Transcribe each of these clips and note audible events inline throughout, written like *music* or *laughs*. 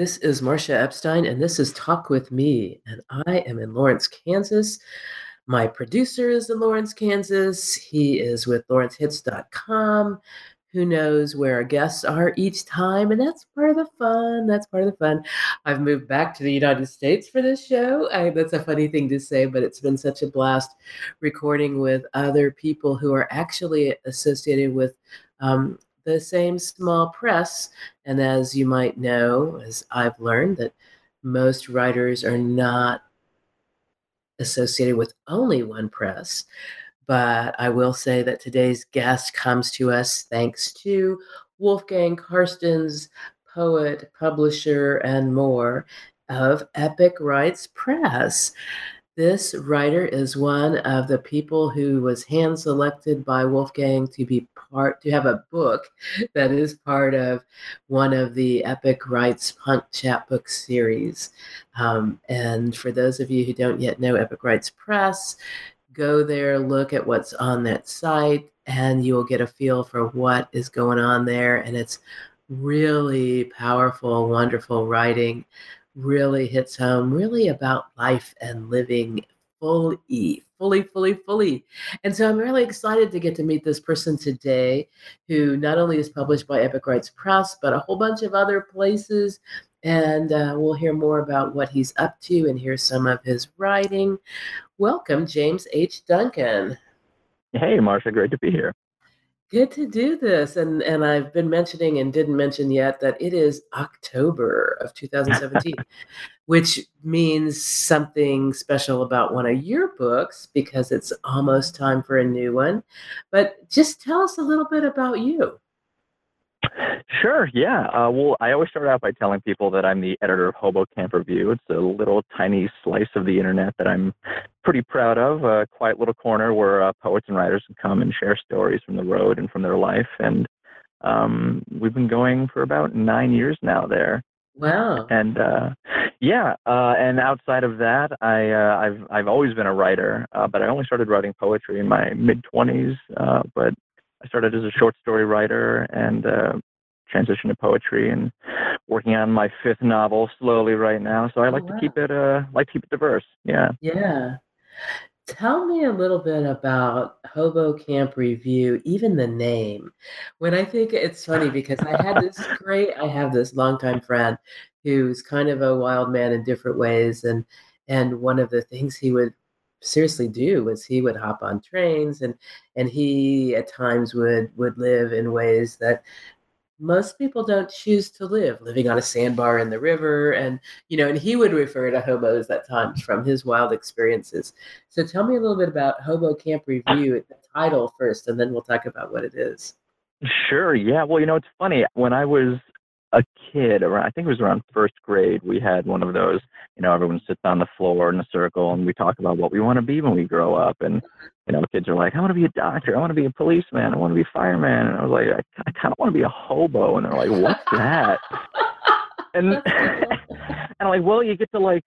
This is Marcia Epstein, and this is Talk with Me. And I am in Lawrence, Kansas. My producer is in Lawrence, Kansas. He is with lawrencehits.com. Who knows where our guests are each time? And that's part of the fun. That's part of the fun. I've moved back to the United States for this show. I, that's a funny thing to say, but it's been such a blast recording with other people who are actually associated with um, the same small press. And as you might know, as I've learned, that most writers are not associated with only one press. But I will say that today's guest comes to us thanks to Wolfgang Carstens, poet, publisher, and more of Epic Rites Press. This writer is one of the people who was hand selected by Wolfgang to be part to have a book that is part of one of the Epic Rites Punk Chapbook series. Um, and for those of you who don't yet know Epic Rites Press, go there, look at what's on that site, and you will get a feel for what is going on there. And it's really powerful, wonderful writing really hits home, really about life and living fully, fully, fully, fully. And so I'm really excited to get to meet this person today who not only is published by Epic Rites Press, but a whole bunch of other places. And uh, we'll hear more about what he's up to and hear some of his writing. Welcome, James H. Duncan. Hey, Marcia, great to be here. Good to do this. And and I've been mentioning and didn't mention yet that it is October of 2017, *laughs* which means something special about one of your books because it's almost time for a new one. But just tell us a little bit about you. Sure. Yeah. Uh, well, I always start out by telling people that I'm the editor of Hobo Camp Review. It's a little tiny slice of the internet that I'm pretty proud of. A quiet little corner where uh, poets and writers can come and share stories from the road and from their life. And um, we've been going for about nine years now there. Wow. And uh, yeah, uh, and outside of that, I uh, I've I've always been a writer, uh, but I only started writing poetry in my mid twenties. Uh, but I started as a short story writer and uh, transitioned to poetry and working on my fifth novel slowly right now. So I like oh, wow. to keep it uh like to keep it diverse. Yeah. Yeah. Tell me a little bit about Hobo Camp Review, even the name. When I think it's funny because I had this *laughs* great, I have this longtime friend who's kind of a wild man in different ways, and and one of the things he would seriously do was he would hop on trains and and he at times would would live in ways that most people don't choose to live living on a sandbar in the river and you know and he would refer to hobos at times from his wild experiences. So tell me a little bit about hobo camp uh review the title first and then we'll talk about what it is. Sure yeah. Well you know it's funny. When i was a kid around i think it was around first grade we had one of those you know everyone sits on the floor in a circle and we talk about what we want to be when we grow up and you know kids are like i want to be a doctor i want to be a policeman i want to be a fireman and i was like i, I kind of want to be a hobo and they're like what's that? *laughs* And *laughs* and i'm like well you get to like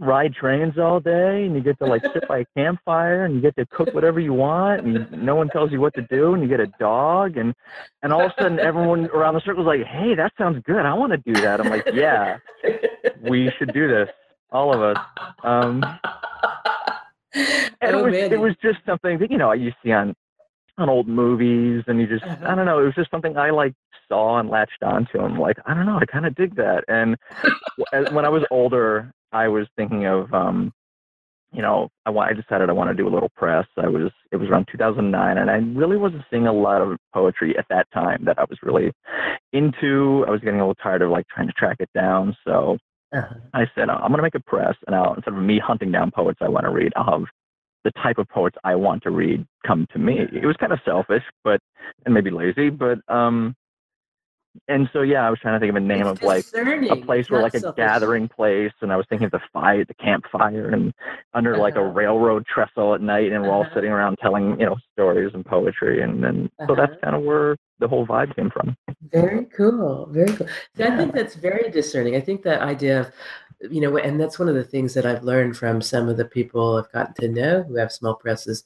ride trains all day and you get to like sit by a campfire and you get to cook whatever you want and no one tells you what to do and you get a dog and and all of a sudden everyone around the circle is like hey that sounds good i want to do that i'm like yeah we should do this all of us um and oh, it was man. it was just something that you know you see on on old movies and you just uh-huh. I don't know, it was just something I like saw and latched onto. I'm like, I don't know, I kind of dig that. And when I was older, I was thinking of, um, you know, I, I decided I want to do a little press. I was, it was around 2009, and I really wasn't seeing a lot of poetry at that time that I was really into. I was getting a little tired of like trying to track it down. So uh-huh. I said, I'm going to make a press, and I'll, instead of me hunting down poets I want to read, I'll have the type of poets I want to read come to me. It was kind of selfish, but and maybe lazy, but um, and so yeah, I was trying to think of a name it's of like a place where like a gathering place, and I was thinking of the fire, the campfire, and under uh-huh. like a uh-huh. railroad trestle at night, and we're all uh-huh. sitting around telling you know stories and poetry, and then uh-huh. so that's uh-huh. kind of where the whole vibe came from. Very cool, very cool. So yeah. I think that's very discerning. I think that idea of you know, and that's one of the things that I've learned from some of the people I've gotten to know who have small presses.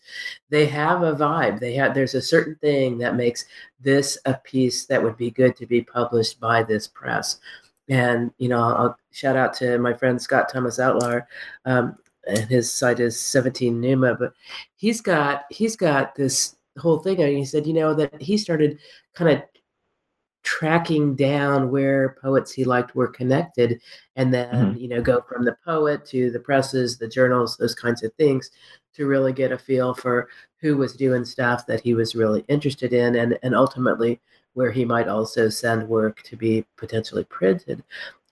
They have a vibe. They have there's a certain thing that makes this a piece that would be good to be published by this press. and you know, I'll shout out to my friend Scott Thomas Outlar. Um, and his site is 17 Numa, but he's got he's got this whole thing. And he said, you know, that he started kind of tracking down where poets he liked were connected and then mm-hmm. you know go from the poet to the presses the journals those kinds of things to really get a feel for who was doing stuff that he was really interested in and and ultimately where he might also send work to be potentially printed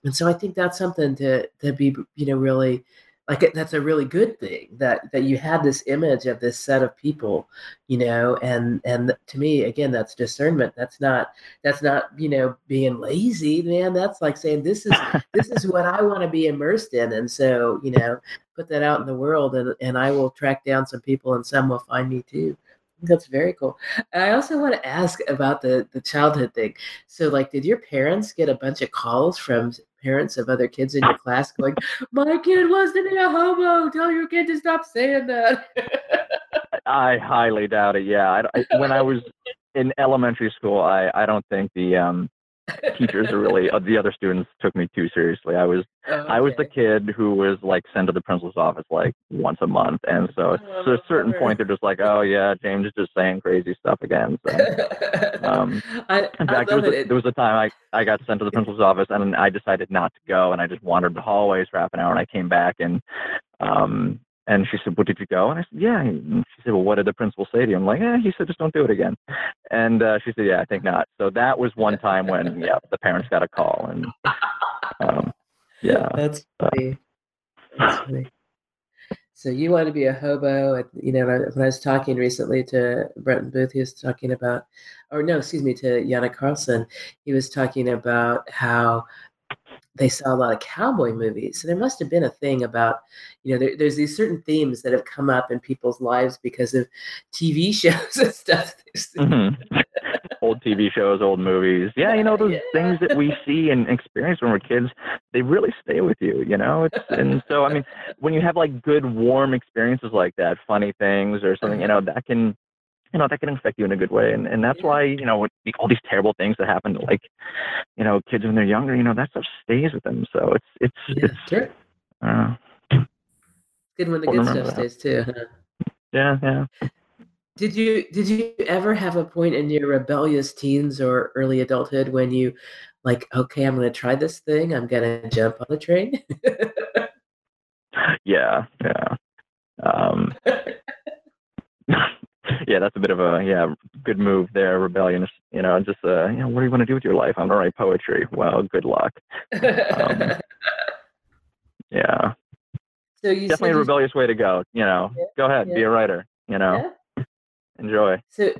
and so i think that's something to to be you know really like that's a really good thing that that you had this image of this set of people you know and and to me again that's discernment that's not that's not you know being lazy man that's like saying this is *laughs* this is what i want to be immersed in and so you know put that out in the world and and i will track down some people and some will find me too that's very cool. I also want to ask about the the childhood thing. So, like, did your parents get a bunch of calls from parents of other kids in your class going, "My kid be a homo. Tell your kid to stop saying that." *laughs* I highly doubt it. Yeah, I, I, when I was in elementary school, I I don't think the um *laughs* teachers are really uh, the other students took me too seriously. I was oh, okay. I was the kid who was like sent to the principal's office like once a month, and so oh, at a certain point they're just like, oh yeah, James is just saying crazy stuff again. So, um, *laughs* I, in fact, there was, a, there was a time I I got sent to the principal's office and I decided not to go, and I just wandered the hallways for half an hour, and I came back and um and she said, "Well, did you go?" And I said, "Yeah." And she said, "Well, what did the principal say to you?" I'm like, "Yeah." He said, "Just don't do it again." And uh, she said, "Yeah, I think not." So that was one time when, *laughs* yeah, the parents got a call, and um, yeah, that's funny. That's funny. So you want to be a hobo? You know, when I was talking recently to Brenton Booth, he was talking about, or no, excuse me, to Janne Karlsson, he was talking about how they saw a lot of cowboy movies. So there must have been a thing about, you know, there, there's these certain themes that have come up in people's lives because of TV *laughs* shows and stuff. Mm-hmm. old TV shows, old movies. Yeah, you know, those yeah. things that we see and experience when we're kids, they really stay with you, you know? It's, and so, I mean, when you have like good, warm experiences like that, funny things or something, you know, that can you know that can affect you in a good way and and that's why you know all these terrible things that happen to like you know kids when they're younger you know that stuff stays with them so it's it's yeah, it's sure. uh, good when the good stuff that. stays too huh? yeah yeah did you did you ever have a point in your rebellious teens or early adulthood when you like okay i'm going to try this thing i'm going to jump on the train *laughs* yeah yeah um *laughs* yeah, that's a bit of a yeah good move there, rebellion. You know, just uh, you know, what do you want to do with your life? I'm gonna write poetry. Well, good luck. Um, *laughs* yeah. So you definitely a rebellious way to go. You know, yeah, go ahead, yeah. be a writer. You know, yeah. enjoy. So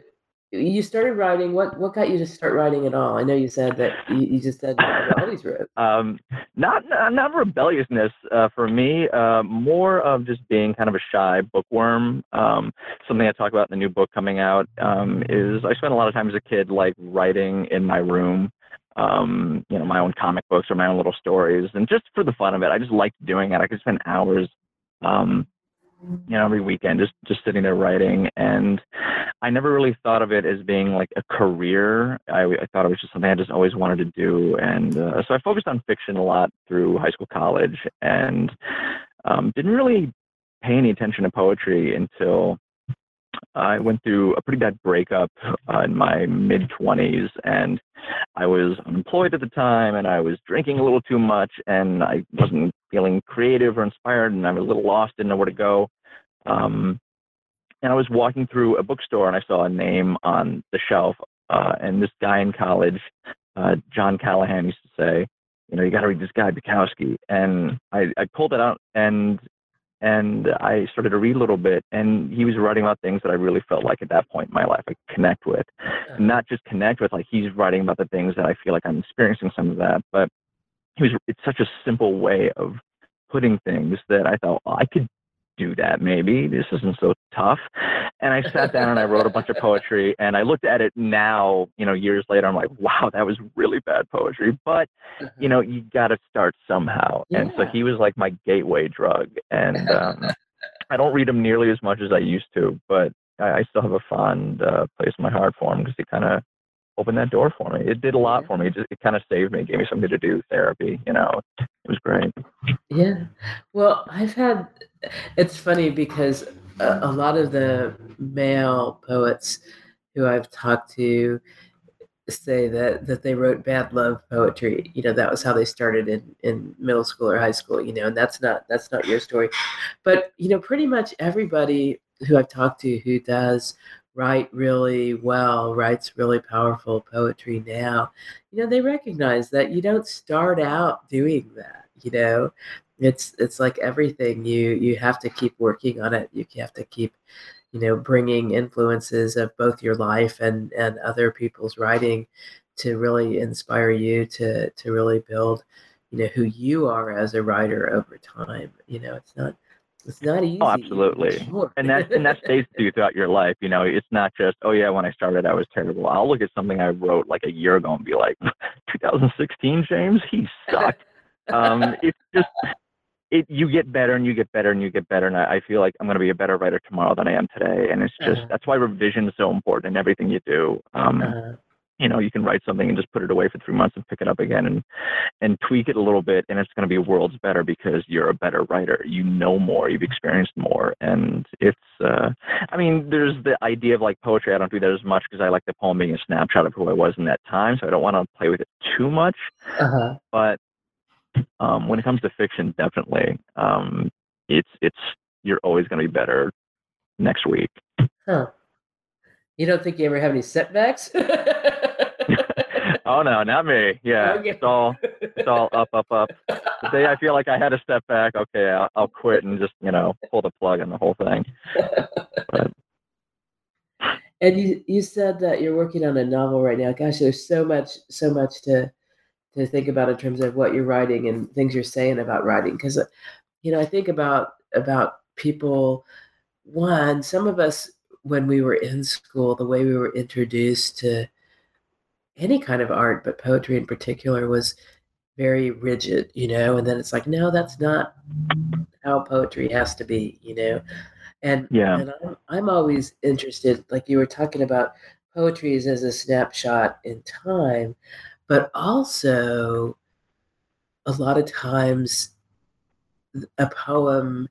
you started writing. What what got you to start writing at all? I know you said that you, you just said you always wrote. Um, not not rebelliousness uh, for me. Uh, more of just being kind of a shy bookworm. Um, something I talk about in the new book coming out um, is I spent a lot of time as a kid like writing in my room. Um, you know, my own comic books or my own little stories, and just for the fun of it, I just liked doing it. I could spend hours um, you know every weekend just just sitting there writing. And i never really thought of it as being like a career. I, I thought it was just something i just always wanted to do. And uh, so i focused on fiction a lot through high school college and um, didn't really pay any attention to poetry until I went through a pretty bad breakup uh, in my mid 20s, and I was unemployed at the time, and I was drinking a little too much, and I wasn't feeling creative or inspired, and I was a little lost, didn't know where to go. Um, and I was walking through a bookstore, and I saw a name on the shelf, uh, and this guy in college, uh, John Callahan, used to say, you know, you got to read this guy Bukowski. And I, I pulled it out, and and I started to read a little bit, and he was writing about things that I really felt like at that point in my life I could connect with, not just connect with, like he's writing about the things that I feel like I'm experiencing some of that, but he was. It's such a simple way of putting things that I thought well, I could do that maybe. This isn't so tough. And i sat down and i wrote a bunch of poetry and i looked at it now you know years later i'm like wow that was really bad poetry. But you uh-huh. know you got to start somehow. Yeah. and so he was like my gateway drug. And um, i don't read him nearly as much as i used to but i, I still have a fond uh, place in my heart for him because he kind of opened that door for me. It did a lot for me. It, just, it kind of saved me, gave me something to do, therapy. You know, it was great. Yeah. Well, I've had. It's funny because a, a lot of the male poets who I've talked to say that that they wrote bad love poetry you know that was how they started in in middle school or high school you know and that's not that's not your story but you know pretty much everybody who i've talked to who does write really well, writes really powerful poetry now, you know, they recognize that you don't start out doing that, you know. It's it's like everything you you have to keep working on it. You have to keep you know bringing influences of both your life and and other people's writing to really inspire you to to really build you know who you are as a writer over time you know it's not it's not easy. Oh, absolutely. Sure. And that and that stays *laughs* with you throughout your life. You know, it's not just oh yeah, when I started I was terrible. I'll look at something I wrote like a year ago and be like, *laughs* 2016 James, he sucked. um, it's just it you get better and you get better and you get better and I, I feel like I'm going to be a better writer tomorrow than I am today. And it's just uh-huh. that's why revision is so important in everything you do. Um, uh-huh you know you can write something and just put it away for three months and pick it up again and and tweak it a little bit and it's going to be worlds better because you're a better writer. You know more you've experienced more and it's uh i mean there's the idea of like poetry. I don't do that as much because i like the poem being a snapshot of who i was in that time so i don't want to play with it too much. Uh-huh. but um when it comes to fiction definitely um it's it's you're always going to be better next week. Huh. You don't think you ever have any setbacks *laughs* oh no, not me. Yeah, okay. it's all it's all up, up, up. The day I feel like I had to step back, okay, I'll, I'll quit and just you know pull the plug on the whole thing. But. *laughs* And you you said that you're working on a novel right now. Gosh, there's so much so much to to think about in terms of what you're writing and things you're saying about writing. Because uh, you know, I think about about people. One, some of us when we were in school, the way we were introduced to any kind of art, but poetry in particular was very rigid, you know, and then it's like, no, that's not how poetry has to be, you know. And yeah, and I'm I'm always interested, like you were talking about poetry is as a snapshot in time, but also a lot of times a poem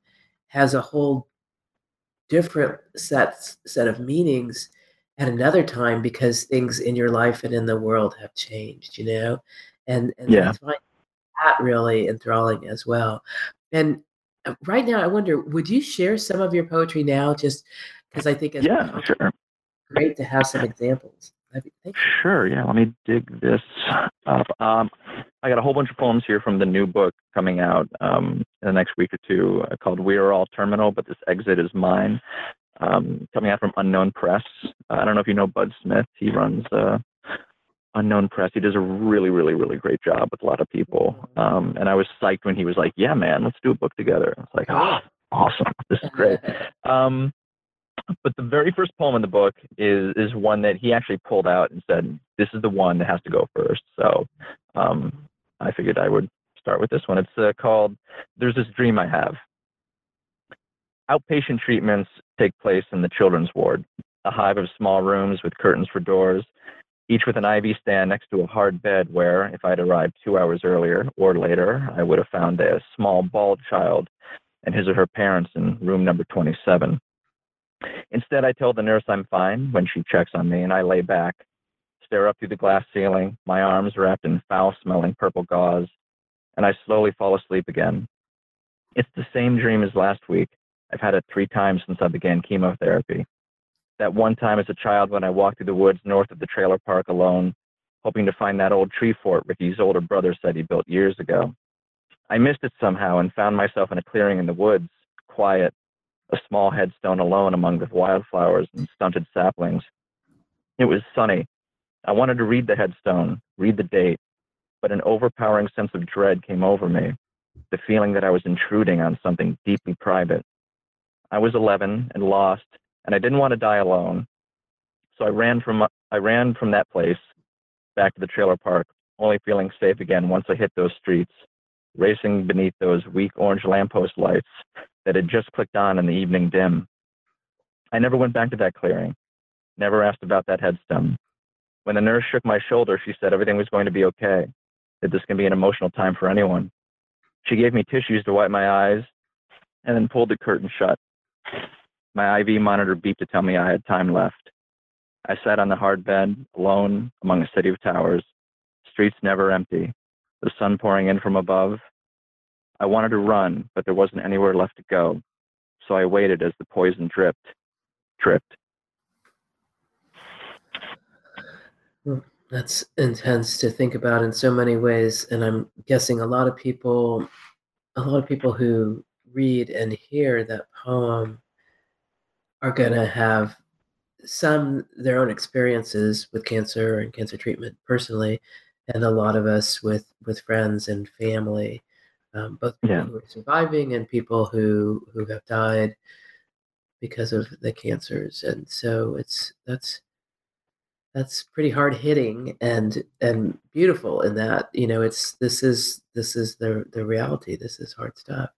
has a whole different set set of meanings at another time because things in your life and in the world have changed, you know? And, and yeah. that's that really enthralling as well. And uh, right now, I wonder, would you share some of your poetry now? Just because I think it's yeah, sure. great to have some examples. Sure, yeah. Let me dig this up. Um, I got a whole bunch of poems here from the new book coming out um, in the next week or two uh, called We Are All Terminal, but this exit is mine um, coming out from Unknown Press. Uh, I don't know if you know Bud Smith. He runs uh, Unknown Press. He does a really, really, really great job with a lot of people. Um, and I was psyched when he was like, "Yeah, man, let's do a book together." I was like, "Oh, awesome! This is great." Um, but the very first poem in the book is is one that he actually pulled out and said, "This is the one that has to go first. So um, I figured I would start with this one. It's uh, called "There's This Dream I Have." Outpatient treatments take place in the children's ward, a hive of small rooms with curtains for doors, each with an IV stand next to a hard bed where, if I'd arrived two hours earlier or later, I would have found a small bald child and his or her parents in room number 27. Instead, I tell the nurse I'm fine when she checks on me, and I lay back, stare up through the glass ceiling, my arms wrapped in foul smelling purple gauze, and I slowly fall asleep again. It's the same dream as last week, I've had it three times since I began chemotherapy. That one time as a child when I walked through the woods north of the trailer park alone, hoping to find that old tree fort Ricky's older brother said he built years ago. I missed it somehow and found myself in a clearing in the woods, quiet, a small headstone alone among the wildflowers and stunted saplings. It was sunny. I wanted to read the headstone, read the date, but an overpowering sense of dread came over me, the feeling that I was intruding on something deeply private. I was 11 and lost, and I didn't want to die alone. So I ran from I ran from that place back to the trailer park, only feeling safe again once I hit those streets, racing beneath those weak orange lamppost lights that had just clicked on in the evening dim. I never went back to that clearing, never asked about that headstone. When the nurse shook my shoulder, she said everything was going to be okay, that this can be an emotional time for anyone. She gave me tissues to wipe my eyes and then pulled the curtain shut. My IV monitor beeped to tell me I had time left. I sat on the hard bed, alone among a city of towers, streets never empty, the sun pouring in from above. I wanted to run, but there wasn't anywhere left to go, so I waited as the poison dripped, dripped. That's intense to think about in so many ways, and I'm guessing a lot of people, a lot of people who read and hear that poem are going to have some their own experiences with cancer and cancer treatment personally and a lot of us with with friends and family um, both people Yeah. who are surviving and people who who have died because of the cancers. And so it's that's that's pretty hard hitting and and beautiful in that you know it's this is this is the the reality. This is hard stuff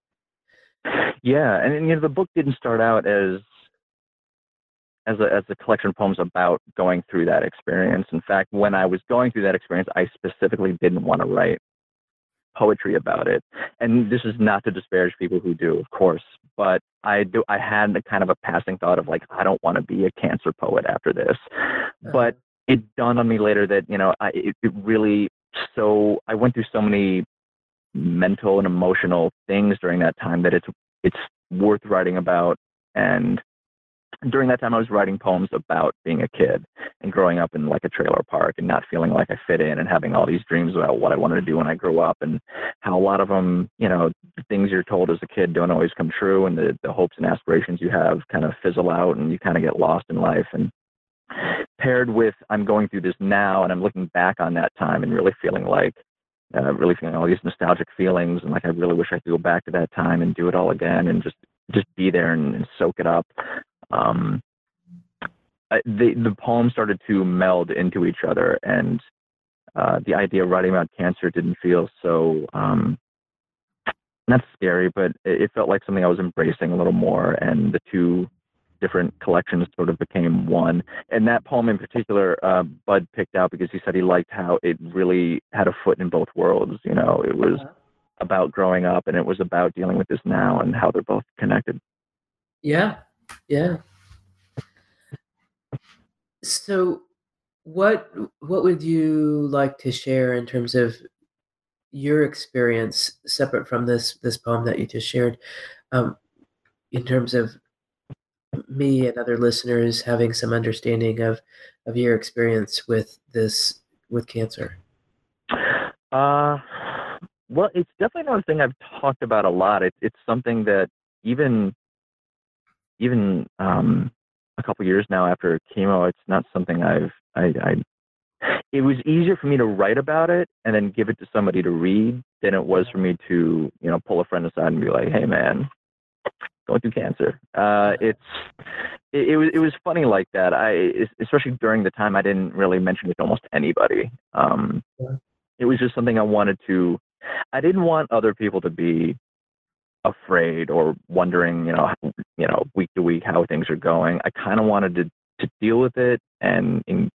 Yeah, and, and you know the book didn't start out as as a as a collection of poems about going through that experience. In fact, when I was going through that experience, I specifically didn't want to write poetry about it. And this is not to disparage people who do, of course, but I do I had a kind of a passing thought of like I don't want to be a cancer poet after this. Uh-huh. But it dawned on me later that, you know, I it, it really so I went through so many mental and emotional things during that time that it's it's worth writing about. And during that time I was writing poems about being a kid and growing up in like a trailer park and not feeling like I fit in and having all these dreams about what I wanted to do when I grew up and how a lot of them, you know, the things you're told as a kid don't always come true and the, the hopes and aspirations you have kind of fizzle out and you kind of get lost in life. And paired with I'm going through this now and I'm looking back on that time and really feeling like uh, really feeling all these nostalgic feelings and like I really wish I could go back to that time and do it all again and just just be there and, and soak it up. Um, the the poems started to meld into each other, and uh, the idea of writing about cancer didn't feel so um, not scary, but it, it felt like something I was embracing a little more, and the two different collections sort of became one. And that poem in particular, uh, Bud picked out because he said he liked how it really had a foot in both worlds. You know, it was Uh-huh. about growing up and it was about dealing with this now and how they're both connected. Yeah, yeah. So, what what would you like to share in terms of your experience, separate from this this poem that you just shared, um, in terms of me and other listeners having some understanding of of your experience with this with cancer? Uh, well, it's definitely not a thing I've talked about a lot. It's it's something that even even um, a couple years now after chemo, it's not something I've I, I. It was easier for me to write about it and then give it to somebody to read than it was for me to you know pull a friend aside and be like, "Hey, man, going through cancer." Uh, it's it, it was it was funny like that. I especially during the time I didn't really mention it to almost anybody. Um, Yeah. It was just something I wanted to. I didn't want other people to be afraid or wondering, you know, how- you know, week to week how things are going. I kind of wanted to to deal with it and and,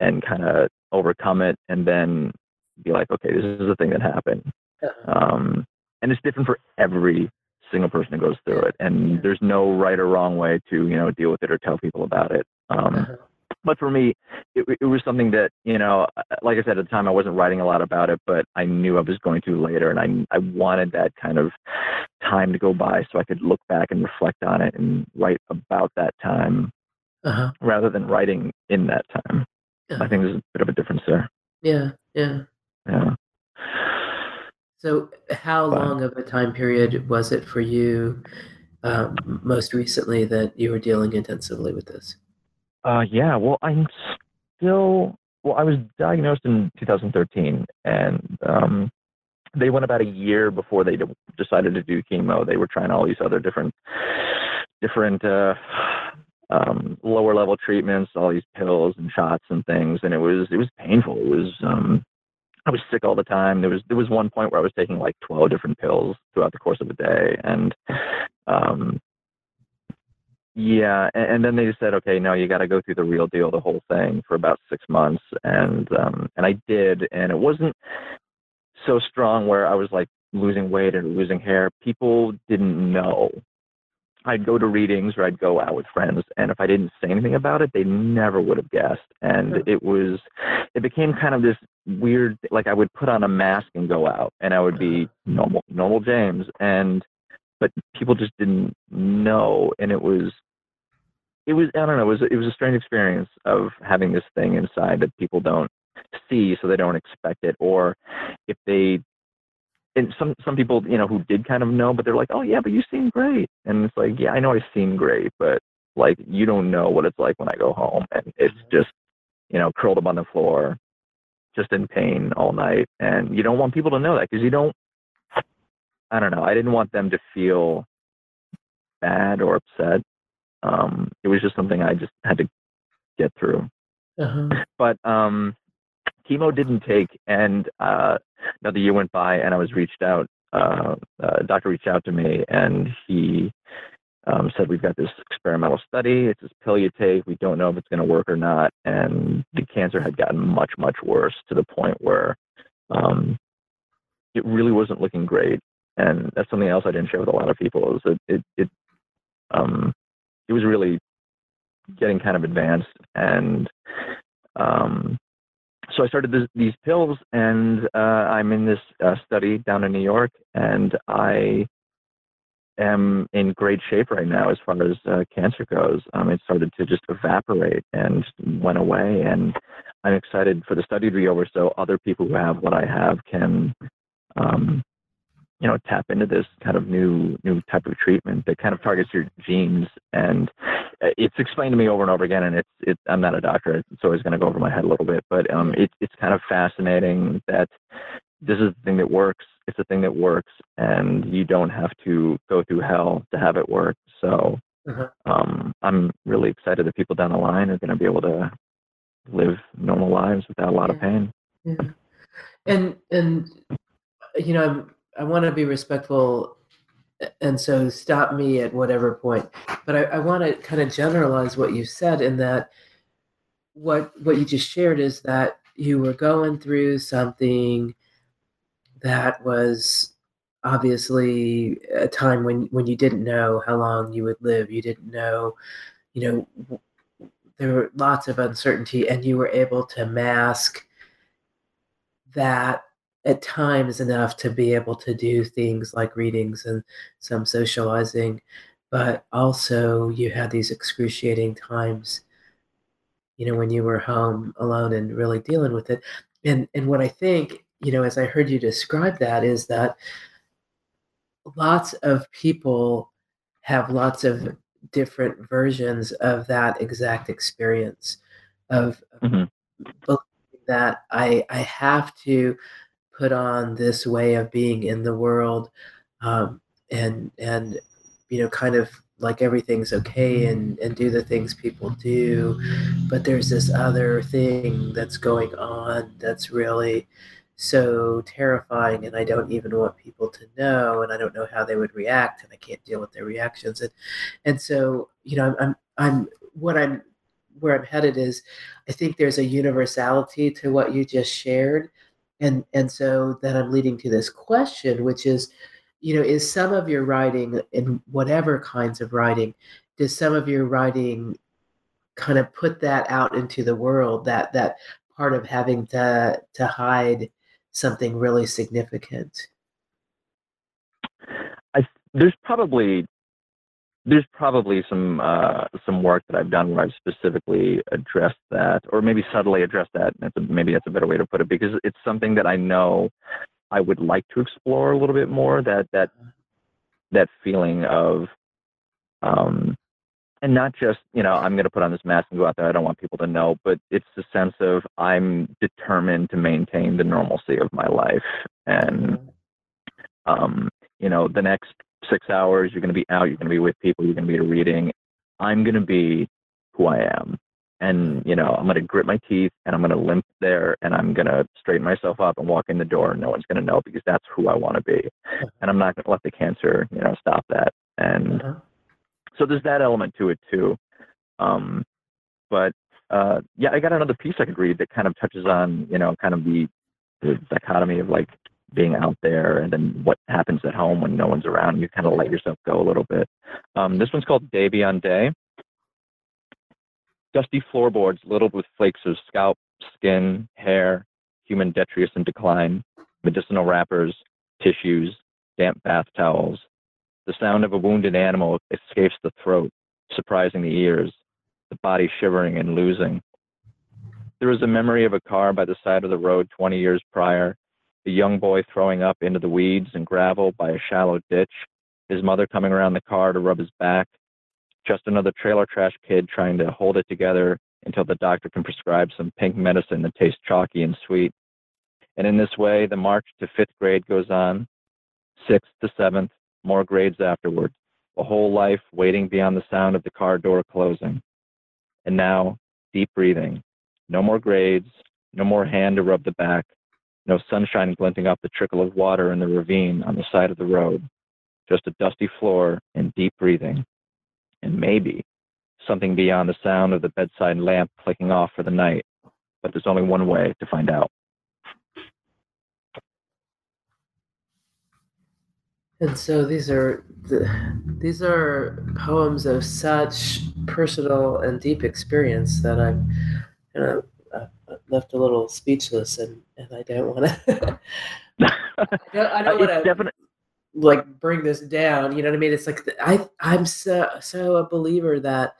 and kind of overcome it, and then be like, okay, this is the thing that happened. Um, and it's different for every single person that goes through it, and there's no right or wrong way to you know deal with it or tell people about it. Um, Uh-huh. but for me, it, it was something that you know, like I said at the time, I wasn't writing a lot about it, but I knew I was going to later, and I I wanted that kind of time to go by so I could look back and reflect on it and write about that time Uh-huh. rather than writing in that time. I think there's a bit of a difference there. Yeah, yeah. Yeah. So, how But- long of a time period was it for you um, most recently that you were dealing intensively with this? Uh, yeah. Well, I'm still. Well, I was diagnosed in 2013, and um, they went about a year before they de- decided to do chemo. They were trying all these other different, different uh, um, lower level treatments, all these pills and shots and things, and it was it was painful. It was um, I was sick all the time. There was there was one point where I was taking like 12 different pills throughout the course of a day, and um, yeah, and, and then they just said, okay, no, you got to go through the real deal, the whole thing, for about six months, and um, and I did, and it wasn't so strong where I was like losing weight and losing hair. People didn't know. I'd go to readings or I'd go out with friends, and if I didn't say anything about it, they never would have guessed. And it was, it became kind of this weird, like I would put on a mask and go out, and I would be uh-huh. normal, normal James, and but people just didn't know, and it was it was I don't know, it was it was a strange experience of having this thing inside that people don't see, so they don't expect it, or if they and some some people you know who did kind of know, but they're like, oh yeah, but you seem great, and it's like yeah, I know I seem great, but like you don't know what it's like when I go home, and it's mm-hmm. just you know curled up on the floor, just in pain all night, and you don't want people to know that because you don't. I don't know. I didn't want them to feel bad or upset um, it was just something I just had to get through. Uh-huh. *laughs* But um, chemo didn't take, and uh, another year went by, and I was reached out. Uh, uh, doctor reached out to me, and he um, said, "We've got this experimental study. It's this pill you take. We don't know if it's going to work or not." And the cancer had gotten much, much worse to the point where um, it really wasn't looking great. And that's something else I didn't share with a lot of people is that it, it um, it was really getting kind of advanced and um, so I started this, these pills, and uh, I'm in this uh, study down in New York, and I am in great shape right now as far as uh, cancer goes. Um, it started to just evaporate and went away, and I'm excited for the study to be over, so other people who have what I have can um, you know tap into this kind of new new type of treatment that kind of targets your genes and uh, it's explained to me over and over again and it's it, i'm not a doctor it's always going to go over my head a little bit but um it, it's kind of fascinating that this is the thing that works it's a thing that works and you don't have to go through hell to have it work so uh-huh. um i'm really excited that people down the line are going to be able to live normal lives without a lot yeah. of pain yeah. and and you know i'm I want to be respectful, and so stop me at whatever point. But I, I want to kind of generalize what you said in that what what you just shared is that you were going through something that was obviously a time when when you didn't know how long you would live you didn't know you know there were lots of uncertainty and you were able to mask that at times enough to be able to do things like readings and some socializing, but also you had these excruciating times, you know, when you were home alone and really dealing with it. And and what I think, you know, as I heard you describe that, is that lots of people have lots of different versions of that exact experience of mm-hmm. that I I have to put on this way of being in the world um, and and you know kind of like everything's okay and and do the things people do but there's this other thing that's going on that's really so terrifying and i don't even want people to know and i don't know how they would react and i can't deal with their reactions. And and so you know i'm i'm, I'm what i'm where i'm headed is i think there's a universality to what you just shared. And and so then i'm leading to this question which is you know is some of your writing in whatever kinds of writing does some of your writing kind of put that out into the world that that part of having to to hide something really significant I, there's probably there's probably some uh, some work that I've done where I've specifically addressed that, or maybe subtly addressed that. That's a, maybe that's a better way to put it because it's something that I know I would like to explore a little bit more. That that that feeling of, um, and not just you know I'm going to put on this mask and go out there. I don't want people to know, but it's the sense of I'm determined to maintain the normalcy of my life, and mm-hmm. um, you know the next six hours. You're going to be out. You're going to be with people. You're going to be reading. I'm going to be who I am. And, you know, I'm going to grit my teeth and I'm going to limp there and I'm going to straighten myself up and walk in the door. And no one's going to know because that's who I want to be. Uh-huh. And I'm not going to let the cancer, you know, stop that. And, uh-huh. So there's that element to it too. Um, but uh, yeah, I got another piece I could read that kind of touches on, you know, kind of the, the dichotomy of like being out there and then what happens at home when no one's around. You kind of let yourself go a little bit. Um, this one's called Day Beyond Day. Dusty floorboards littered with flakes of scalp, skin, hair, human detritus and decline, medicinal wrappers, tissues, damp bath towels. The sound of a wounded animal escapes the throat, surprising the ears, the body shivering and losing. There is a memory of a car by the side of the road 20 years prior, the young boy throwing up into the weeds and gravel by a shallow ditch, his mother coming around the car to rub his back, just another trailer trash kid trying to hold it together until the doctor can prescribe some pink medicine that tastes chalky and sweet. And in this way, the march to fifth grade goes on, sixth to seventh, more grades afterward, a whole life waiting beyond the sound of the car door closing. And now, deep breathing. No more grades, no more hand to rub the back, no sunshine glinting off the trickle of water in the ravine on the side of the road. Just a dusty floor and deep breathing. And maybe something beyond the sound of the bedside lamp clicking off for the night. But there's only one way to find out. And so these are the, these are poems of such personal and deep experience that I'm you know, uh, left a little speechless, and, and I don't want to. *laughs* I don't, don't *laughs* want to definitely like bring this down. You know what I mean? It's like I I'm so so a believer that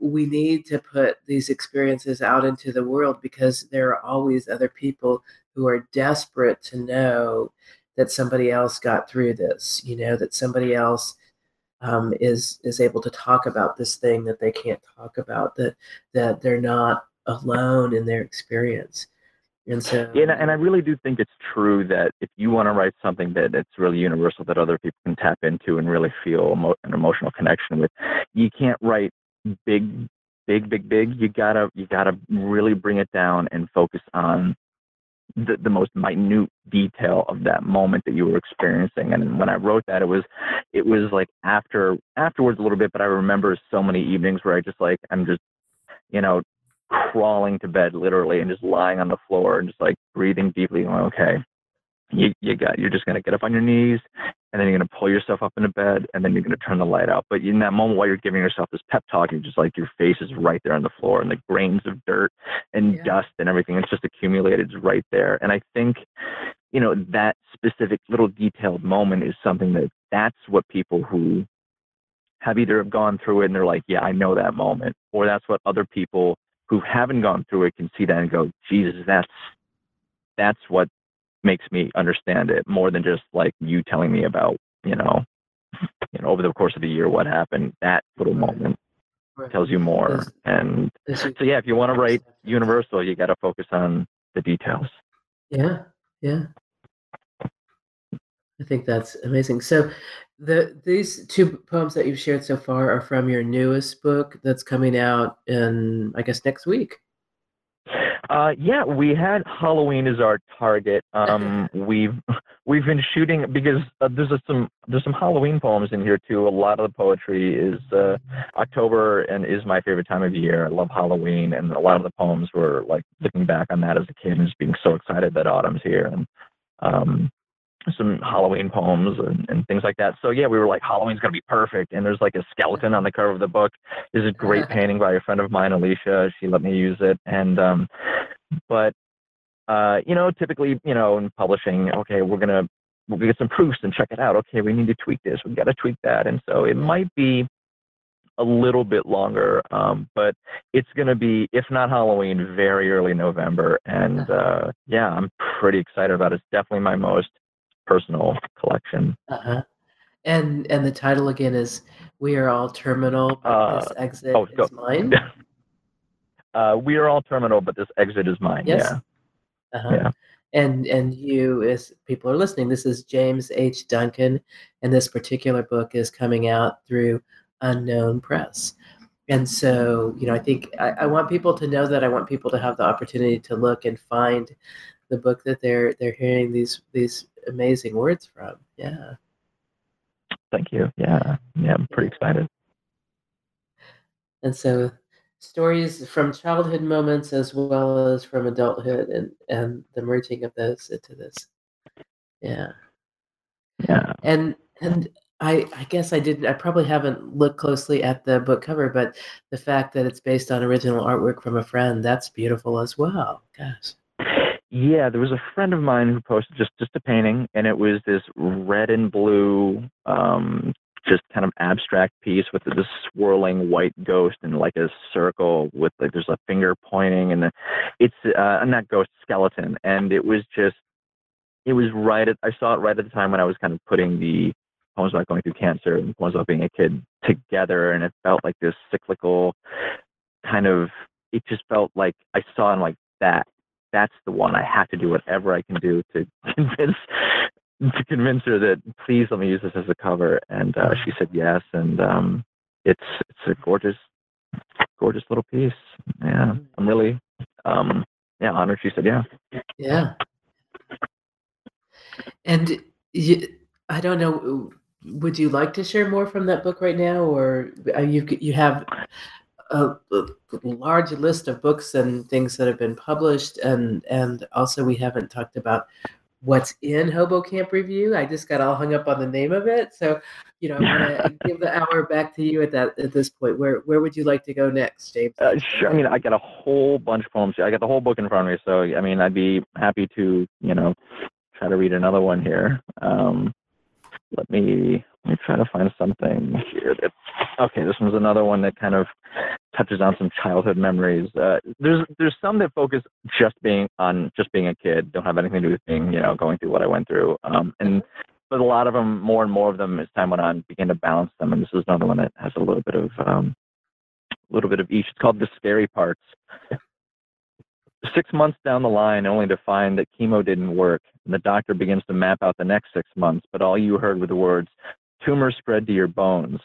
we need to put these experiences out into the world because there are always other people who are desperate to know that somebody else got through this, you know, that somebody else um, is is able to talk about this thing that they can't talk about, that that they're not alone in their experience. And so, yeah, and I really do think it's true that if you want to write something that it's really universal that other people can tap into and really feel emo- an emotional connection with, you can't write big, big, big, big. You gotta, you gotta really bring it down and focus on the, the most minute detail of that moment that you were experiencing. And when I wrote that, it was, it was like after, afterwards a little bit, but I remember so many evenings where I just like, I'm just, you know, crawling to bed literally and just lying on the floor and just like breathing deeply, going, okay, you, you got, you're just to get up on your knees and then you're going to pull yourself up into bed and then you're going to turn the light out. But in that moment while you're giving yourself this pep talk, you're just like your face is right there on the floor and the grains of dirt and yeah. dust and everything. It's just accumulated right there. And I think, you know, that specific little detailed moment is something that that's what people who have either have gone through it and they're like, yeah, I know that moment, or that's what other people who haven't gone through it can see that and go, Jesus, that's that's what makes me understand it more than just like you telling me about, you know, you know, over the course of a year what happened. That little moment right. tells you more. and so yeah, if you want to write universal, you got to focus on the details. Yeah, yeah. I think that's amazing. So, the these two poems that you've shared so far are from your newest book that's coming out in, I guess, next week. Uh, yeah, we had Halloween as our target. Um, *laughs* we've we've been shooting because uh, there's a, some there's some Halloween poems in here too. A lot of the poetry is uh, October and is my favorite time of year. I love Halloween, and a lot of the poems were like looking back on that as a kid and just being so excited that autumn's here. And um, some Halloween poems and, and things like that. So yeah, we were like, Halloween's gonna be perfect. And there's like a skeleton on the cover of the book. This is a great painting by a friend of mine, Alicia. She let me use it. And um, but uh, you know, typically, you know, in publishing, okay, we're gonna we'll get some proofs and check it out. Okay, we need to tweak this. We got to tweak that. And so it might be a little bit longer, um, but it's going to be, if not Halloween, very early November. And uh, yeah, I'm pretty excited about it. It's definitely my most personal collection. Uh-huh. And and the title again is "We Are All Terminal, but uh, this exit oh, is mine." *laughs* uh, we are all terminal, but this exit is mine. Yes. Yeah. Uh-huh. Yeah. And and you, as people are listening, this is James H. Duncan, and this particular book is coming out through Unknown Press. And so, you know, I think I, I want people to know that. I want people to have the opportunity to look and find the book that they're they're hearing these these amazing words from. Yeah. Thank you. Yeah. Yeah. I'm pretty excited. and so stories from childhood moments as well as from adulthood and and the merging of those into this yeah yeah and and I, I guess I didn't. I probably haven't looked closely at the book cover, but the fact that it's based on original artwork from a friend—that's beautiful as well. Gosh. Yeah, there was a friend of mine who posted just just a painting, and it was this red and blue, um, just kind of abstract piece with this swirling white ghost and like a circle with like there's a finger pointing, and it's uh, not ghost skeleton, and it was just it was right at I saw it right at the time when I was kind of putting the poems about going through cancer and poems about being a kid together, and it felt like this cyclical kind of. It just felt like I saw him like that. That's the one. I have to do whatever I can do to *laughs* convince to convince her that please let me use this as a cover, and uh, she said yes, and um, it's it's a gorgeous, gorgeous little piece. Yeah, I'm really um, yeah honored. She said yeah. Yeah. And you, I don't know would you like to share more from that book right now, or uh, you you have a, a, large list of books and things that have been published, and and also we haven't talked about what's in Hobo Camp Review. I just got all hung up on the name of it, so you know I'm gonna *laughs* give the hour back to you at that at this point. Where where would you like to go next, James? Uh, sure. I mean, I got a whole bunch of poems. I got the whole book in front of me, so I mean, I'd be happy to you know try to read another one here. Um, let me let me try to find something here okay this one's another one that kind of touches on some childhood memories. Uh, there's there's some that focus just being on just being a kid don't have anything to do with being you know going through what i went through. Um, and but a lot of them more and more of them as time went on begin to balance them and this is another one that has a little bit of um, a little bit of each. It's called the scary parts. Six months down the line only to find that chemo didn't work and the doctor begins to map out the next six months but all you heard were the words tumor spread to your bones